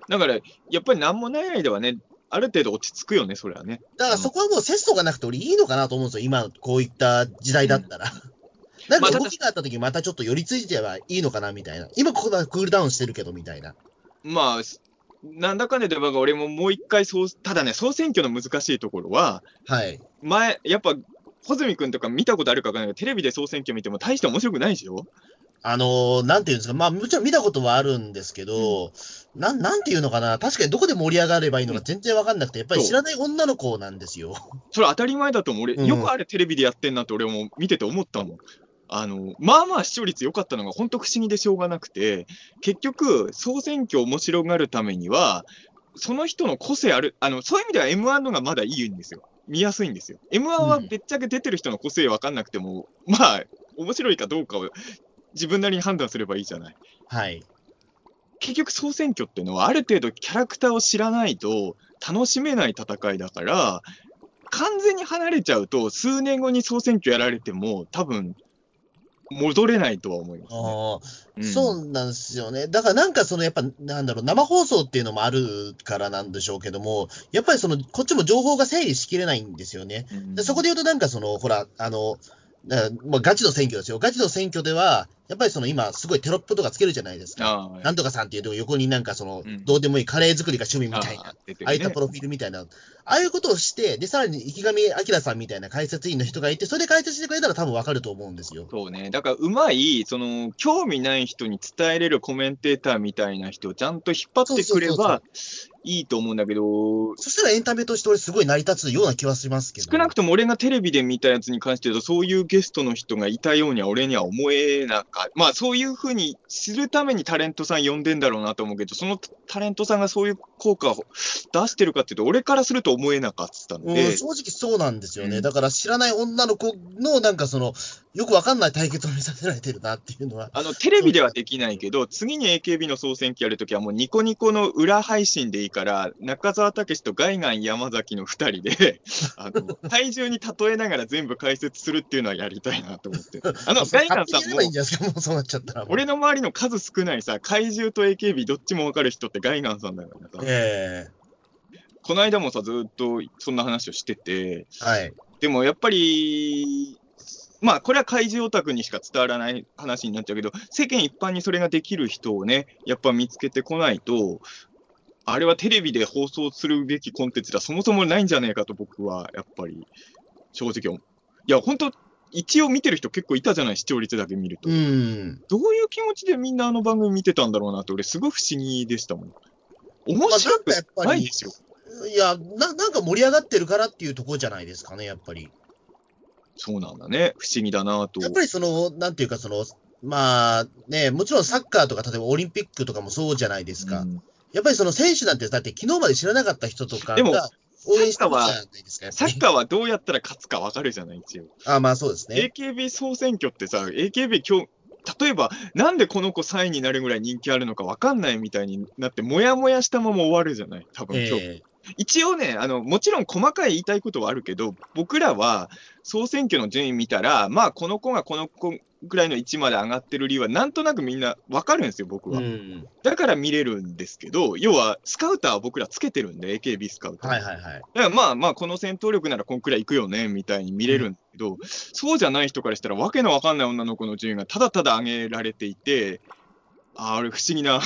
だから、やっぱり何もない間はね、ある程度落ち着くよね、それはね。だからそこはもう節操がなくて俺いいのかなと思うんですよ、今、こういった時代だったら。なんまあただか動きがあった時またちょっと寄りついてればいいのかなみたいな。今ここはクールダウンしてるけどみたいな。まあ、すなんだかんだで、僕は俺ももう一回そう、ただね、総選挙の難しいところは、はい。前、やっぱ、穂積君とか見たことあるかわかんないけど、テレビで総選挙見ても大して面白くないでしょあのーなんていうんですか、まあ、もちろん見たことはあるんですけど、なん、なんていうのかな、確かにどこで盛り上がればいいのか全然わかんなくて、やっぱり知らない女の子なんですよ。それ当たり前だと思う。俺、うんよくあれテレビでやってんなって俺も見てて思ったもん。あの、まあまあ視聴率良かったのが本当不思議でしょうがなくて、結局、総選挙面白がるためには、その人の個性ある、あの、そういう意味では M1 のがまだいいんですよ。見やすいんですよ。M1 はうんべっちゃけ出てる人の個性わかんなくても、まあ、面白いかどうかを自分なりに判断すればいいじゃない。はい。結局総選挙っていうのはある程度キャラクターを知らないと楽しめない戦いだから、完全に離れちゃうと、数年後に総選挙やられても、多分戻れないとは思います、ね。ああ、うんそうなんですよね。だからなんかそのやっぱ、なんだろう、生放送っていうのもあるからなんでしょうけども、やっぱりその、こっちも情報が整理しきれないんですよね。うんでそこで言うとなんかその、ほら、あの、まあ、ガチの選挙ですよ。ガチの選挙では、やっぱりその今、すごいテロップとかつけるじゃないですか。なんとかさんっていうと横になんかその、うんどうでもいいカレー作りが趣味みたいな。あああいったプロフィールみたいな、ああいうことをして、で、さらに池上彰さんみたいな解説員の人がいて、それで解説してくれたら多分わかると思うんですよ。そうね。だから、うまい、その、興味ない人に伝えれるコメンテーターみたいな人をちゃんと引っ張ってくればいいと思うんだけど、そしたらエンタメとして俺すごい成り立つような気はしますけど。少なくとも俺がテレビで見たやつに関して言うと、そういうゲストの人がいたようには俺には思えなか。まあそういうふうにするためにタレントさん呼んでんだろうなと思うけど、そのタレントさんがそういう効果を出してるかっていうと、俺からすると思えなかったのうん、で、正直そうなんですよね。うんだから知らない女の子のなんかその、よくわかんない対決を見させられてるなっていうのは。あの、テレビではできないけど、次に AKB の総選挙やるときはもうニコニコの裏配信でいいから、中澤武史とガイガン山崎の二人で、あの、体重に例えながら全部解説するっていうのはやりたいなと思って。あの、ガイガンさんも勝手にやればいいん、じゃないですか、もうそうなっちゃったら。俺の周りの数少ないさ、怪獣と AKB どっちもわかる人ってガイガンさんだからさ、えこの間もさ、ずっとそんな話をしてて、えはい。でもやっぱり、まあ、これは怪獣オタクにしか伝わらない話になっちゃうけど、世間一般にそれができる人をね、やっぱ見つけてこないと、あれはテレビで放送するべきコンテンツではそもそもないんじゃないかと僕はやっぱり正直思う。いや、本当一応見てる人結構いたじゃない、視聴率だけ見ると。うん。どういう気持ちでみんなあの番組見てたんだろうなって、俺すごい不思議でしたもん。面白くぱりないですよ。いやな、なんか盛り上がってるからっていうところじゃないですかね、やっぱり。そうなんだね。不思議だなと。やっぱりその、なんていうか、その、まあね、もちろんサッカーとか、例えばオリンピックとかもそうじゃないですか。うんやっぱりその選手なんて、だって昨日まで知らなかった人とかでもが応援してるじゃないですか、やっぱりサッカーはどうやったら勝つか分かるじゃない、一応。あまあそうですね。AKB 総選挙ってさ、AKB 今日、例えば、なんでこの子3位になるぐらい人気あるのか分かんないみたいになって、もやもやしたまま終わるじゃない、多分今日。ええ一応ねあの、もちろん細かい言いたいことはあるけど、僕らは総選挙の順位見たら、まあ、この子がこの子ぐらいの位置まで上がってる理由は、なんとなくみんな分かるんですよ、僕は。うん。だから見れるんですけど、要はスカウターは僕らつけてるんで、AKB スカウター。はいはいはい。だからまあまあ、この戦闘力ならこんくらいいくよね、みたいに見れるんだけど、そうじゃない人からしたら、わけのわかんない女の子の順位がただただ上げられていて、あーあれ、不思議な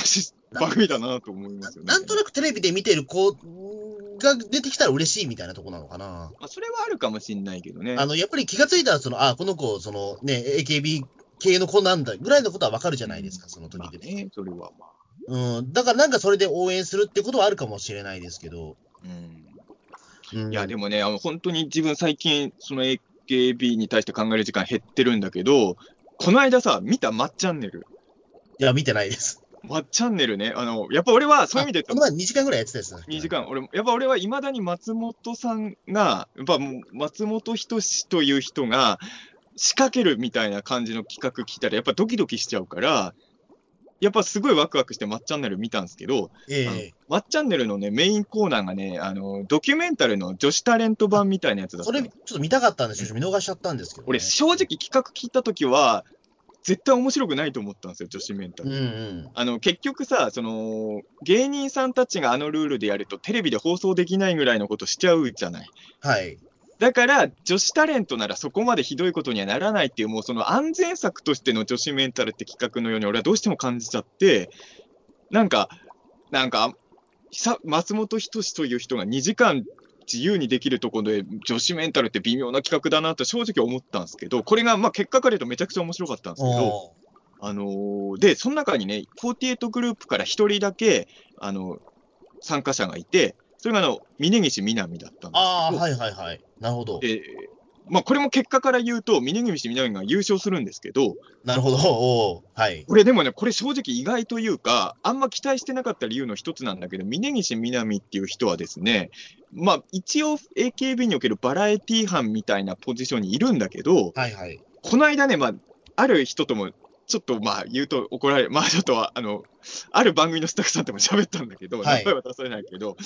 番組だなと思いますよね。なんとなくテレビで見てる子が出てきたら嬉しいみたいなとこなのかな。まあ、それはあるかもしれないけどね。あの、やっぱり気がついたら、その、あ、この子、そのね、AKB 系の子なんだぐらいのことはわかるじゃないですか、その時で。まあね、それはまあ。うん。だからなんかそれで応援するってことはあるかもしれないですけど。うんうん、いや、でもね、あの本当に自分最近、その AKB に対して考える時間減ってるんだけど、この間さ、見たマッチャンネル。いや、見てないです。マッチャンネルね、あの、やっぱ俺はそういう意味であこの前2時間ぐらいやってたやつだ。2時間、俺、やっぱ俺はいまだに松本さんが、やっぱ松本人志という人が仕掛けるみたいな感じの企画聞いたら、やっぱドキドキしちゃうから、やっぱすごいワクワクして、まっチャンネル見たんですけど、ええまっチャンネルのね、メインコーナーがね、あの、ドキュメンタルの女子タレント版みたいなやつだったのそれ、ちょっと見たかったんですよ。見逃しちゃったんですけど、ね。俺、正直企画聞いたときは、絶対面白くないと思ったんですよ、女子メンタル。うんうん。あの結局さその、芸人さんたちがあのルールでやると、テレビで放送できないぐらいのことしちゃうじゃない。はい。だから、女子タレントならそこまでひどいことにはならないっていう、もうその安全策としての女子メンタルって企画のように、俺はどうしても感じちゃって、なんか、なんか、さ松本人志という人が2時間自由にできるところで、女子メンタルって微妙な企画だなと正直思ったんですけど、これがまあ結果から言うとめちゃくちゃ面白かったんですけど、おあのーで、その中にね、48グループから1人だけ、あの参加者がいて、それがあの峯岸みなみだったんですけど、ああ、はいはいはい。なるほど。で、まあ、これも結果から言うと、峯岸みなみが優勝するんですけど、なるほど。はい。これでもね、これ正直意外というか、あんま期待してなかった理由の一つなんだけど、峯岸みなみっていう人はですね、まあ、一応 AKB におけるバラエティ班みたいなポジションにいるんだけど、はいはい。この間ね、まあ、ある人とも、ちょっとまあ言うと怒られる、まあちょっとあの、ある番組のスタッフさんとも喋ったんだけど、はい名前は出されないけど、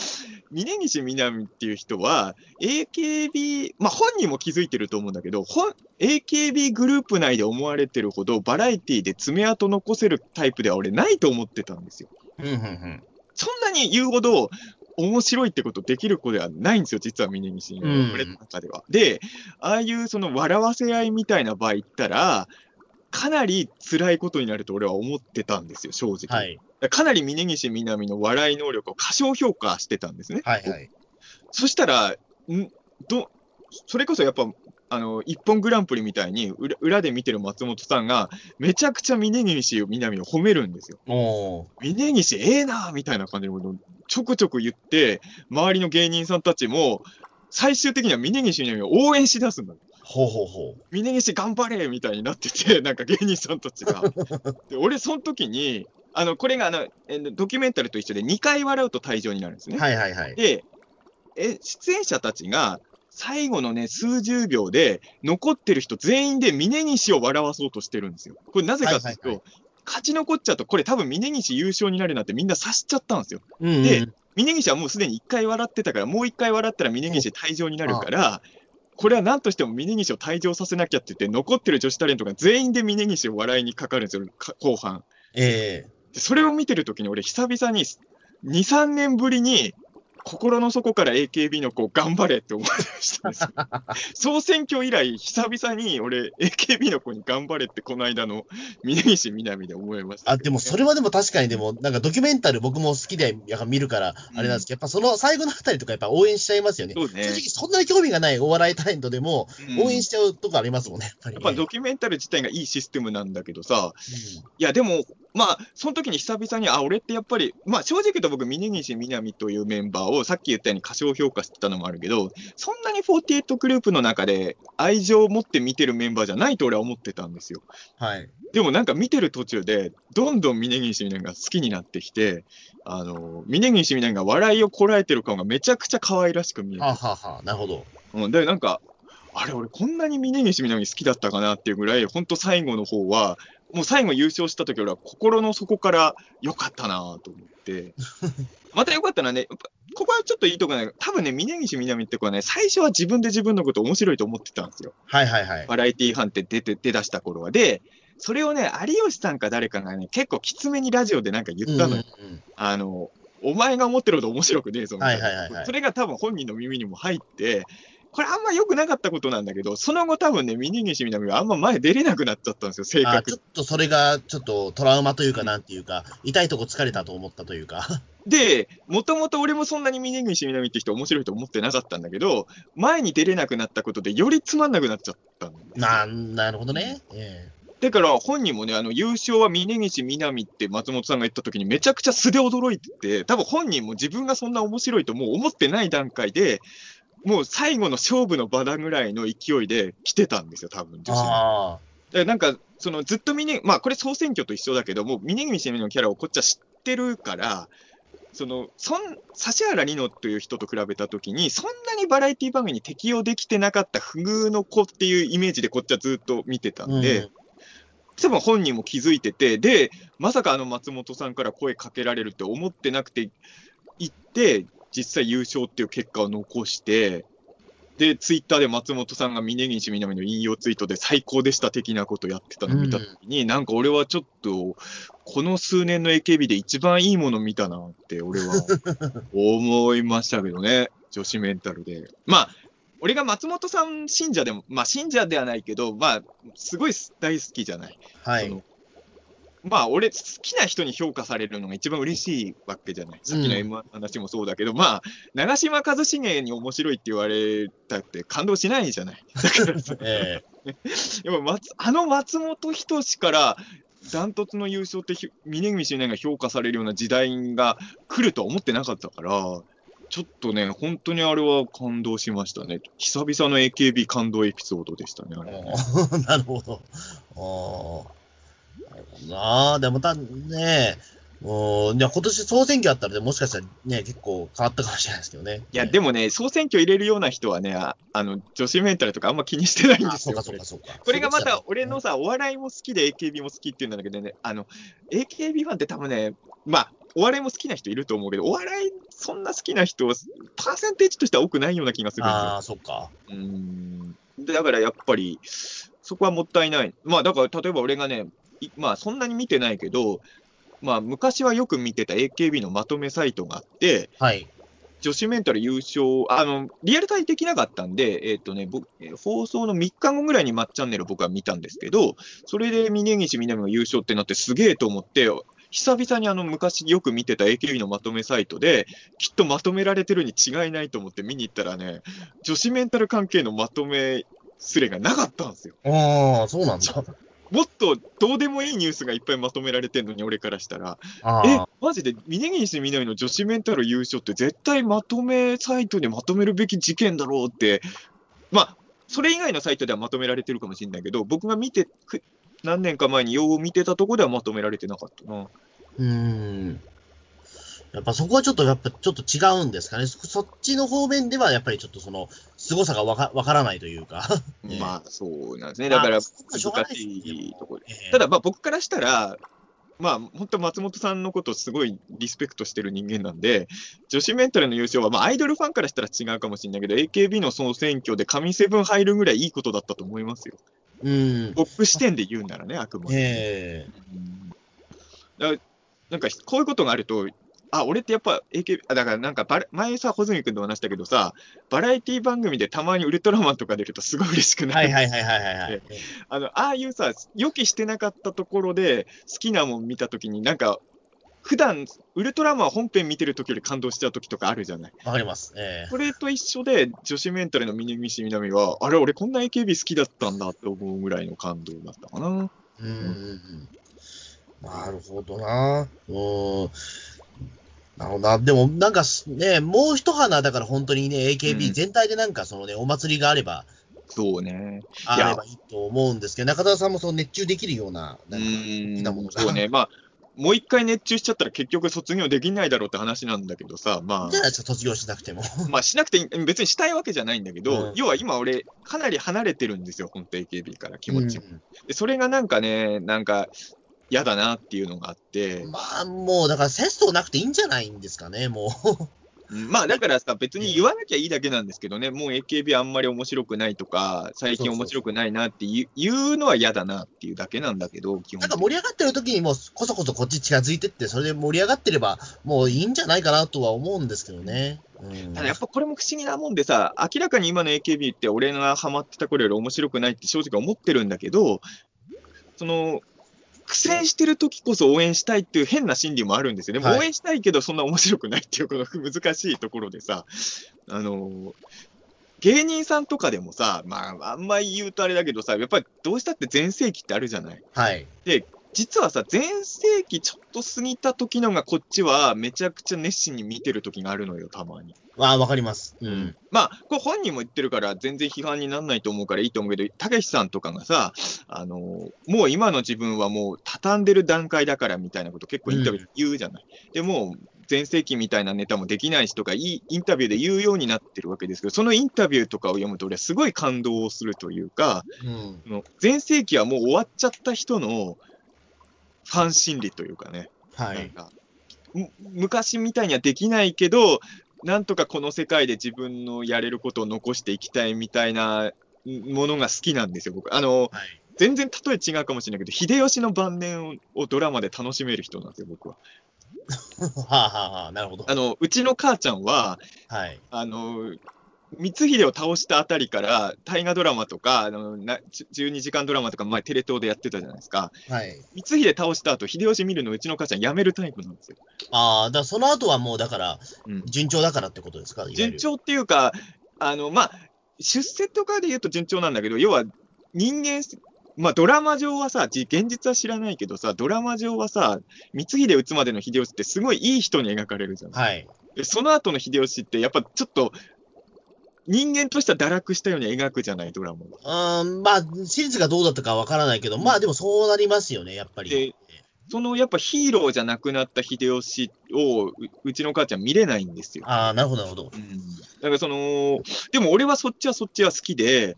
峯岸みなみっていう人は、AKB、まあ本人も気づいてると思うんだけど、本 AKB グループ内で思われてるほど、バラエティで爪痕残せるタイプでは俺ないと思ってたんですよ。うんうんうん。そんなに言うほど、面白いってことできる子ではないんですよ、実は峯岸俺の中では。で、ああいうその笑わせ合いみたいな場合言ったら、かなり辛いことになると俺は思ってたんですよ、正直。はい。かなり峯岸みなみの笑い能力を過小評価してたんですね。はいはい。そしたら、ん？どそれこそやっぱ、あの、一本グランプリみたいに裏、裏で見てる松本さんが、めちゃくちゃ峯岸みなみを褒めるんですよ。峯岸ええなーみたいな感じのことをちょくちょく言って、周りの芸人さんたちも、最終的には峯岸みなみを応援しだすんだ。ほうほうほう。峯岸頑張れみたいになってて、なんか芸人さんたちが。で俺、その時に、あの、これがあの、えドキュメンタルと一緒で2回笑うと退場になるんですね。はいはいはい。で、え、出演者たちが、最後のね、数十秒で、残ってる人全員で峯岸を笑わそうとしてるんですよ。これなぜかっていうと、はいはい勝ち残っちゃうと、これ多分峯岸優勝になるなってみんな察しちゃったんですよ。うんうんで峯岸はもうすでに1回笑ってたから、もう1回笑ったら峯岸退場になるから、これは何としても峯岸を退場させなきゃって言って、残ってる女子タレントが全員で峯岸を笑いにかかるんですよ、か後半。えでそれを見てるときに、俺、久々に、2、3年ぶりに、心の底から AKB の子、頑張れって思いましたんですよ。総選挙以来、久々に俺、AKB の子に頑張れって、この間の峯岸みなみで思いました、あ、でもそれはでも確かにでも、なんかドキュメンタル僕も好きでやっぱ見るから、あれなんですけど、やっぱその最後のあたりとかやっぱ応援しちゃいますよね。そうね正直そんなに興味がないお笑いタレントでも、うん応援しちゃうとこありますもんね、やっぱり、ね。やっぱドキュメンタル自体がいいシステムなんだけどさ、うんいや、でも、まあ、その時に久々に、あ、俺ってやっぱり、まあ、正直言うと僕、峯岸みなみというメンバーをさっき言ったように過小評価してたのもあるけど、そんなに48グループの中で愛情を持って見てるメンバーじゃないと俺は思ってたんですよ。はい。でもなんか見てる途中で、どんどん峯岸みなみが好きになってきて、あの、峯岸みなみが笑いをこらえてる顔がめちゃくちゃ可愛らしく見えてはあ、はあはあ、なるほど。うん、で、なんか、あれ、俺、こんなに峯岸みなみ好きだったかなっていうぐらい、本当最後の方は、もう最後優勝した時俺は心の底から良かったなと思って。また良かったのはね、ここはちょっといいとこない多分ね、峯岸みなみって子はね、最初は自分で自分のこと面白いと思ってたんですよ。はいはいはい。バラエティー班って出て、出だした頃は。で、それをね、有吉さんか誰かがね、結構きつめにラジオでなんか言ったのよ。うんうんうんあの、お前が思ってるほど面白くねえぞみたいな。はいはいはいはいそれが多分本人の耳にも入って、これあんま良くなかったことなんだけど、その後多分ね、峯岸みなみはあんま前出れなくなっちゃったんですよ、性格あちょっとそれが、ちょっとトラウマというか、なんていうか、痛いとこ疲れたと思ったというか。で、もともと俺もそんなに峯岸みなみって人面白いと思ってなかったんだけど、前に出れなくなったことでよりつまんなくなっちゃったんですよななるほどね。えだから本人もね、あの優勝は峯岸みなみって松本さんが言った時にめちゃくちゃ素で驚いてて、多分本人も自分がそんな面白いともう思ってない段階で、もう最後の勝負の場だぐらいの勢いで来てたんですよ、多分え女子なんか、そのずっと峯、まあこれ総選挙と一緒だけども、峯岸みのキャラをこっちは知ってるから、その、そん、指原莉乃という人と比べたときに、そんなにバラエティ番組に適用できてなかった不遇の子っていうイメージでこっちはずっと見てたあ。んで、うん多分本人も気づいてて、で、まさかあの松本さんから声かけられるって思ってなくて、行って、実際優勝っていう結果を残して、で、ツイッターで松本さんが峯岸みなみの引用ツイートで最高でした的なことやってたのを見たときに、なんか俺はちょっと、この数年の AKB で一番いいもの見たなって、俺は思いましたけどね、女子メンタルで。まあ、俺が松本さん信者でも、まあ信者ではないけど、まあ、すごい大好きじゃない。はい。まあ、俺、好きな人に評価されるのが一番嬉しいわけじゃない。さっきの M1 の話もそうだけど、まあ、長嶋一茂に面白いって言われたって感動しないじゃない。だからさ、え やっぱ松あの松本人志から、ダントツの優勝ってひ、峯岸みなみが評価されるような時代が来るとは思ってなかったから、ちょっとね、本当にあれは感動しましたね。久々の AKB 感動エピソードでしたね、あえれ。なるほど。ああ。なあ、でもたね、うん、じゃあ今年総選挙あったらね、もしかしたらね、結構変わったかもしれないですけどね。いや、でもね、総選挙入れるような人はね、ああの、女子メンタルとかあんま気にしてないんですよ。あそうかそうかそうか。これがまた俺のさ、お笑いも好きで AKB も好きっていうんだけどね、あの、AKB ファンって多分ね、まあ、お笑いも好きな人いると思うけど、お笑いそんな好きな人、パーセンテージとしては多くないような気がするんですよ。ああ、そっか。うーん。でだからやっぱり、そこはもったいない。まあ、だから例えば俺がね、いまあ、そんなに見てないけど、まあ、昔はよく見てた AKB のまとめサイトがあって、はい。女子メンタル優勝、あの、リアルタイできなかったんで、えっ、とね、放送の3日後ぐらいにマッチャンネル僕は見たんですけど、それで峯岸みなみが優勝ってなってすげえと思って、久々にあの昔よく見てた AKB のまとめサイトで、きっとまとめられてるに違いないと思って見に行ったらね、女子メンタル関係のまとめすれがなかったんですよ。ああ、そうなんだ。もっとどうでもいいニュースがいっぱいまとめられてるのに、俺からしたら。あえあ、、マジで峯岸みなみの女子メンタル優勝って絶対まとめサイトでまとめるべき事件だろうって、まあ、それ以外のサイトではまとめられてるかもしれないけど、僕が見て、く何年か前によう見てたとこではまとめられてなかったな。うーん。やっぱそこはちょっと、やっぱちょっと違うんですかね。そそっちの方面では、やっぱりちょっとその、凄さがわかわからないというか。ええまあ、そうなんですね。だから、難しいところで。ええただ、まあ、僕からしたら、まあ、本当松本さんのことをすごいリスペクトしてる人間なんで、女子メンタルの優勝は、まあ、アイドルファンからしたら違うかもしれないけど、AKB の総選挙で神セブン入るぐらいいいことだったと思いますよ。うん。僕視点で言うならね、あくまで。ええうんだからなんか、こういうことがあると、あ、俺ってやっぱ AKB、あだからなんかバラ、前さ、穂積君と話したけどさ、バラエティ番組でたまにウルトラマンとか出るとすごい嬉しくなる。はいはいはいはいはいはい。あの、ああいうさ、予期してなかったところで好きなもん見たときに、なんか、普段ウルトラマン本編見てるときより感動しちゃうときとかあるじゃない。わかります。ええそれと一緒で、女子メンタルの峯岸みなみは、あれ、俺こんな AKB 好きだったんだって思うぐらいの感動だったかな。うんうんうん。なるほどな。うん。なるほどな。でも、なんかすね、もう一花、だから本当にね、う AKB ん全体でなんかそのね、お祭りがあれば、そうね。あればいいと思うんですけど、中田さんもその熱中できるような、うなんか、なものそうね。まあ、もう一回熱中しちゃったら結局卒業できないだろうって話なんだけどさ、まじゃないですか、卒業しなくても。あ、まあしなくて別にしたいわけじゃないんだけど、うん要は今俺、かなり離れてるんですよ、本当 AKB から気持ちも、うんで。それがなんかね、なんか嫌だなっていうのがあって、まあ、もう、だから、セストなくていいんじゃないんですかね、もう。うんまあだからさ、別に言わなきゃいいだけなんですけどね、もう AKB あんまり面白くないとか、最近面白くないなって言うのは嫌だなっていうだけなんだけど、基本。なんか盛り上がってる時にもう、こそこそこっち近づいてって、それで盛り上がってれば、もういいんじゃないかなとは思うんですけどね。うん、ただやっぱこれも不思議なもんでさ、明らかに今の AKB って俺がハマってた頃より面白くないって正直思ってるんだけど、その、苦戦してる時こそ応援したいっていう変な心理もあるんですよね。はい応援したいけどそんな面白くないっていうこの 難しいところでさ、あの、芸人さんとかでもさ、まあ、あんまり言うとあれだけどさ、やっぱりどうしたって全盛期ってあるじゃない。はい。実はさ、全盛期ちょっと過ぎた時のがこっちはめちゃくちゃ熱心に見てる時があるのよ、たまに。まあ、わかります。うん。まあ、これ本人も言ってるから全然批判にならないと思うからいいと思うけど、たけしさんとかがさ、あのもう今の自分はもう畳んでる段階だからみたいなこと結構インタビューで言うじゃない。でも、全盛期みたいなネタもできないしとかいいインタビューで言うようになってるわけですけど、そのインタビューとかを読むと俺はすごい感動をするというか、うん。盛期はもう終わっちゃった人のファン心理というかね、はい。なんかむ昔みたいにはできないけど、なんとかこの世界で自分のやれることを残していきたいみたいなものが好きなんですよ、僕。あの、はい。全然例え違うかもしれないけど、秀吉の晩年ををドラマで楽しめる人なんですよ、僕は。はあ、はあはあ、なるほど。あの、うちの母ちゃんは、はい。あの、光秀を倒したあたりから、大河ドラマとか、あのな12時間ドラマとか前テレ東でやってたじゃないですか。はい。光秀倒した後、秀吉見るのうちの母ちゃんやめるタイプなんですよ。ああ、だその後はもう、だから、うん順調だからってことですか？順調っていうか、あの、まあ、出世とかで言うと順調なんだけど、要は人間、まあドラマ上はさ、じ現実は知らないけどさ、ドラマ上はさ、光秀討つまでの秀吉ってすごいいい人に描かれるじゃん。はい。でその後の秀吉ってやっぱちょっと、人間としては堕落したように描くじゃない、ドラマは。うーん、まあ、史実がどうだったかわからないけど、まあでもそうなりますよね、やっぱり。でそのやっぱヒーローじゃなくなった秀吉をううちの母ちゃん見れないんですよ。ああ、なるほど、なるほど。うんだからその、でも俺はそっちはそっちは好きで、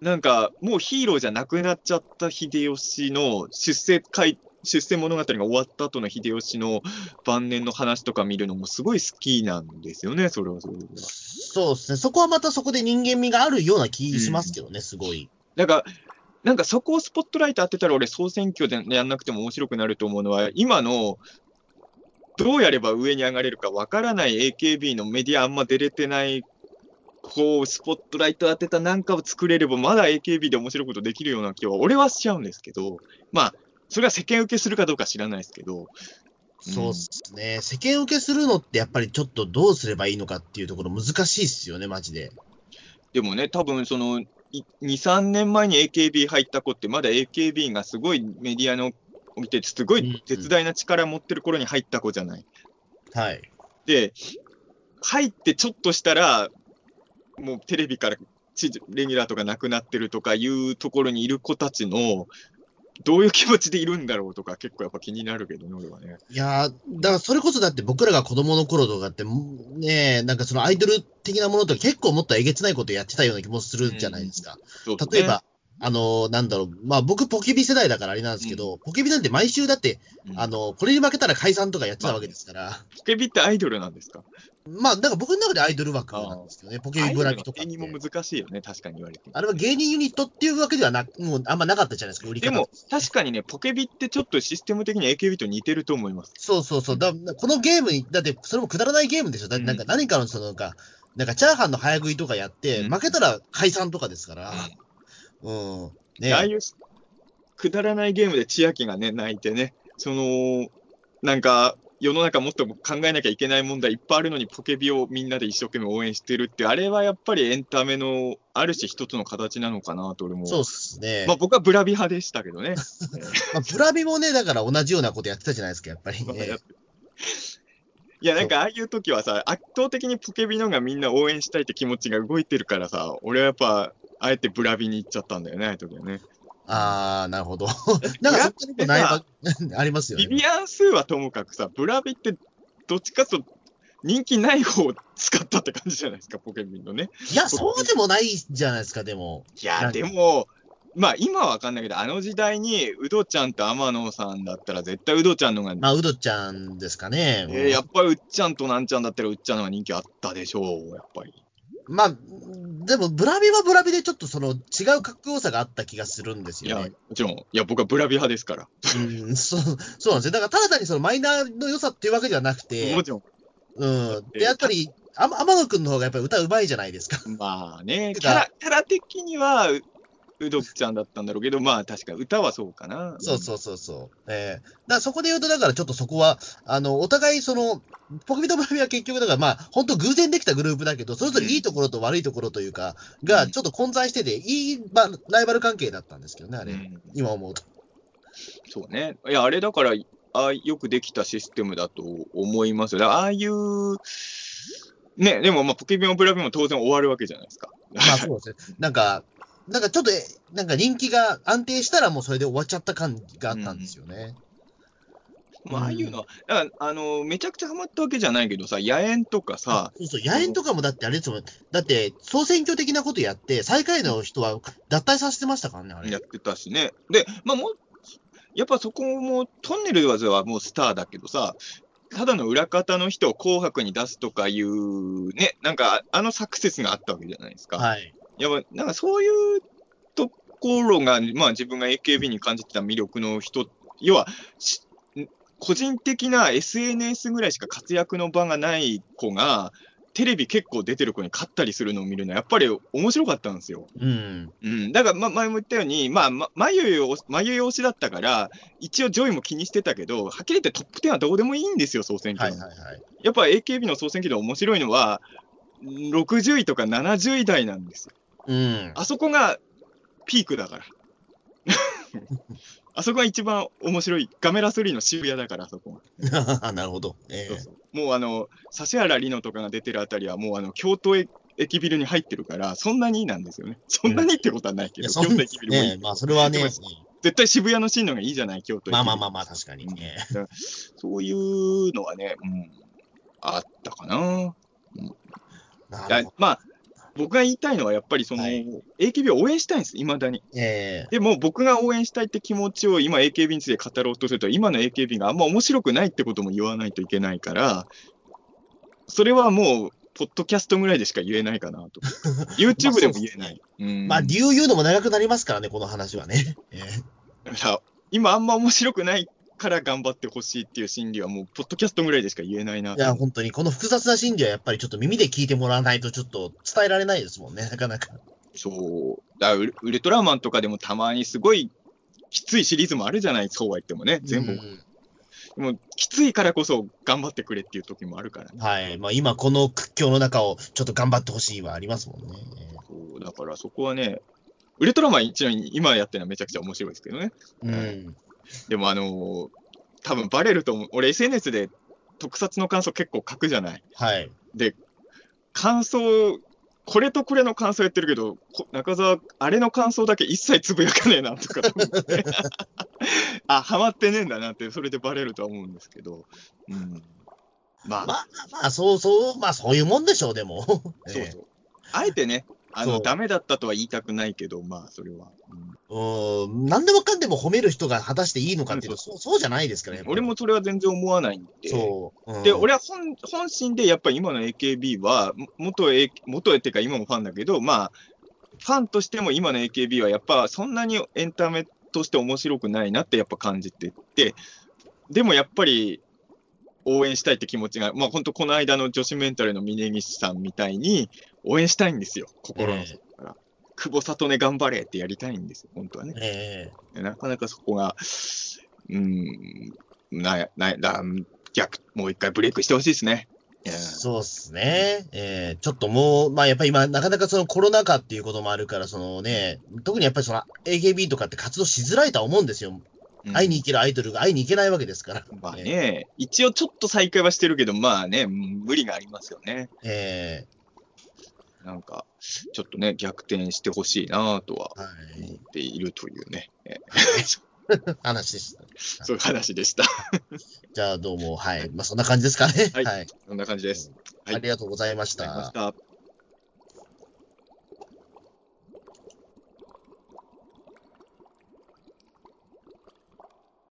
なんかもうヒーローじゃなくなっちゃった秀吉の出世会、出世物語が終わった後の秀吉の晩年の話とか見るのもすごい好きなんですよね、それはそれは。そうですね。そこはまたそこで人間味があるような気しますけどね、すごい。だから、なんかそこをスポットライト当てたら俺総選挙でやんなくても面白くなると思うのは、今のどうやれば上に上がれるかわからない AKB のメディアあんま出れてない、こう、スポットライト当てたなんかを作れれば、まだ AKB で面白いことできるような気は、俺はしちゃうんですけど、まあ、それは世間受けするかどうか知らないですけど、そうですね。世間受けするのってやっぱりちょっとどうすればいいのかっていうところ難しいっすよね、マジで。でもね、多分その、い2、3年前に AKB 入った子って、まだ AKB がすごいメディアの見て、すごい絶大な力持ってる頃に入った子じゃない。はい。で、入ってちょっとしたら、もうテレビから地レギュラーとかなくなってるとかいうところにいる子たちの、どういう気持ちでいるんだろうとか、結構やっぱ気になるけどね、俺はね。いやー、だからそれこそだって僕らが子供の頃とかって、ねえ、なんかそのアイドル的なものとか結構もっとえげつないことやってたような気もするじゃないですか。そうね例えば、あのーなんだろう、まあ僕ポケビ世代だからあれなんですけど、ポケビなんて毎週だって、うんあの、これに負けたら解散とかやってたわけですから、ポケビってアイドルなんですか？まあ、なんか僕の中でアイドル枠なんですけどね、ポケビブラピとかってアイドルの定義も難しいよね、確かに言われて。あれは芸人ユニットっていうわけではなもうあんまなかったじゃないですか、売り方でも、確かにね、ポケビってちょっとシステム的に AKB と似てると思います。そうそうそう。だこのゲームに、だってそれもくだらないゲームでしょ。だなんか何かのそのなんか、なんかチャーハンの早食いとかやって、うん負けたら解散とかですから。うん。ねああいうくだらないゲームで千秋がね、泣いてね、その、なんか、世の中もっと考えなきゃいけない問題いっぱいあるのに、ポケビをみんなで一生懸命応援してるって、あれはやっぱりエンタメの、ある種一つの形なのかなと、俺も。そうっすね。まあ僕はブラビ派でしたけどね。まあ、ブラビもね、だから同じようなことやってたじゃないですか、やっぱり、まあね。いや、なんかああいう時はさ、圧倒的にポケビのがみんな応援したいって気持ちが動いてるからさ、俺はやっぱ、あえてブラビに行っちゃったんだよね、ああいう時はね。あー、なるほど。なんかそこにもないば ありますよね。ビビアン数はともかくさ、ブラビってどっちかと人気ない方を使ったって感じじゃないですか、ポケミンのね。いや、そうでもないじゃないですか、でも。いや、でも、まあ今はわかんないけど、あの時代にウドちゃんと天野さんだったら絶対ウドちゃんのが、まあ、うどちゃんですかね。えーやっぱりうっちゃんとなんちゃんだったらうっちゃんのが人気あったでしょう、やっぱり。まあ、でも、ブラビはブラビでちょっとその違うかっこよさがあった気がするんですいや、よね。もちろん、いや、僕はブラビ派ですから。うん、そう、そうなんですよ。だから、ただ単にそのマイナーの良さっていうわけではなくても、ちろん。うん。で、やっぱり、あ天野くんの方がやっぱり歌うまいじゃないですか。まあね、キャラ、キャラ的にはう、うどちゃんだったんだろうけど、まあ確か歌はそうかな。そうそうそうそう。ええだからそこで言うと、だからちょっとそこは、あの、お互いその、ポケミとブラビは結局、だからまあ、本当偶然できたグループだけど、それぞれいいところと悪いところというか、が、ちょっと混在してて、いい、まあ、ライバル関係だったんですけどね、あれ。うん今思うと。そうね。いや、あれだから、ああよくできたシステムだと思いますああいう、ね、でもまあ、ポケビもブラビも当然終わるわけじゃないですか。まあそうですね。なんか、なんかちょっと、えなんか人気が安定したらもうそれで終わっちゃった感があったんですよね。まあ、ああいうのは、だからあの、めちゃくちゃハマったわけじゃないけどさ、野猿とかさ、そうそう、野猿とかもだってあれですもん。だって、総選挙的なことやって、最下位の人は脱退させてましたからね、あれ。やってたしね。で、まあもう、やっぱそこも、トンネルはもうスターだけどさ、ただの裏方の人を紅白に出すとかいう、ね、なんか、あのサクセスがあったわけじゃないですか。はい。やっぱ、なんかそういうところが、まあ自分が AKB に感じてた魅力の人、要は、し個人的な SNS ぐらいしか活躍の場がない子が、テレビ結構出てる子に勝ったりするのを見るのは、やっぱり面白かったんですよ。うん。うん、だから、ま、前も言ったように、まあ、ま、眉よ、眉推しだったから、一応上位も気にしてたけど、はっきり言ってトップ10はどうでもいいんですよ、総選挙の。はいはいはい。やっぱ AKB の総選挙で面白いのは、60位とか70位台なんですよ。うん。あそこがピークだから。あそこが一番面白い。ガメラ3の渋谷だから、あそこが。なるほど。えそうそうもうあの、指原莉乃とかが出てるあたりは、もうあの、京都駅ビルに入ってるから、そんなになんですよね。そんなにってことはないけど、いやそん京都駅ビルもいいねまあ、それはね、絶対渋谷のシーンの方がいいじゃない、京都駅ビルまあまあまあまあ、確かにね。そういうのはね、うん、あったかな。いやな。まあ、僕が言いたいのは、やっぱりその、はい AKB を応援したいんです、いまだに。えでも、僕が応援したいって気持ちを今 AKB について語ろうとすると、今の AKB があんま面白くないってことも言わないといけないから、それはもう、ポッドキャストぐらいでしか言えないかなと。YouTube でも言えない。うんえまあ、理由言うのも長くなりますからね、この話はね。え えだから今あんま面白くないから頑張ってほしいっていう心理はもう、ポッドキャストぐらいでしか言えないな。いや、本当に、この複雑な心理はやっぱりちょっと耳で聞いてもらわないと、ちょっと伝えられないですもんね、なかなか。そう。だからウルトラマンとかでもたまにすごいきついシリーズもあるじゃない、そうは言ってもね。全部。うんでも、きついからこそ頑張ってくれっていう時もあるからね。はい。まあ、今、この屈強の中をちょっと頑張ってほしいはありますもんね。そうだからそこはね、ウルトラマンちなみに今やってるのはめちゃくちゃ面白いですけどね。うん。でもあのー多分バレると思う。俺 SNS で特撮の感想結構書くじゃない？はい。で、感想、これとこれの感想やってるけど、こ中澤、あれの感想だけ一切つぶやかねえなとか思って。あ、ハマってねえんだなって、それでバレるとは思うんですけど。うん。まあ、まあ、まあ、そうそう、まあ、そういうもんでしょう、でも。そうそう。あえてね、あの、ダメだったとは言いたくないけど、まあ、それは。うんうん。何でもかんでも褒める人が果たしていいのかっていうと、そうそうじゃないですからね。俺もそれは全然思わないんで。そう。うんで、俺は本本心でやっぱり今の AKB は、も元 A、元っていうか今もファンだけど、まあ、ファンとしても今の AKB はやっぱそんなにエンタメとして面白くないなってやっぱ感じてて、でもやっぱり応援したいって気持ちが、まあ本当この間の女子メンタルの峯岸さんみたいに応援したいんですよ、心の底から。久保里音頑張れってやりたいんですよ、本当はね。ええなかなかそこが、うーん、な、な、だ逆、もう一回ブレイクしてほしいですね。そうっすね。ええちょっともう、まあやっぱり今、なかなかそのコロナ禍っていうこともあるから、そのね、特にやっぱりその AKB とかって活動しづらいとは思うんですよ。うん会いに行けるアイドルが会いに行けないわけですから。まあね、一応ちょっと再開はしてるけど、まあね、無理がありますよね。ええなんか、ちょっとね、逆転してほしいなとははい。思っているというね、え話でした。そういう話でした。じゃあどうも、はい。まあそんな感じですかね。はいはい。そんな感じです。はいありがとうございまし。た。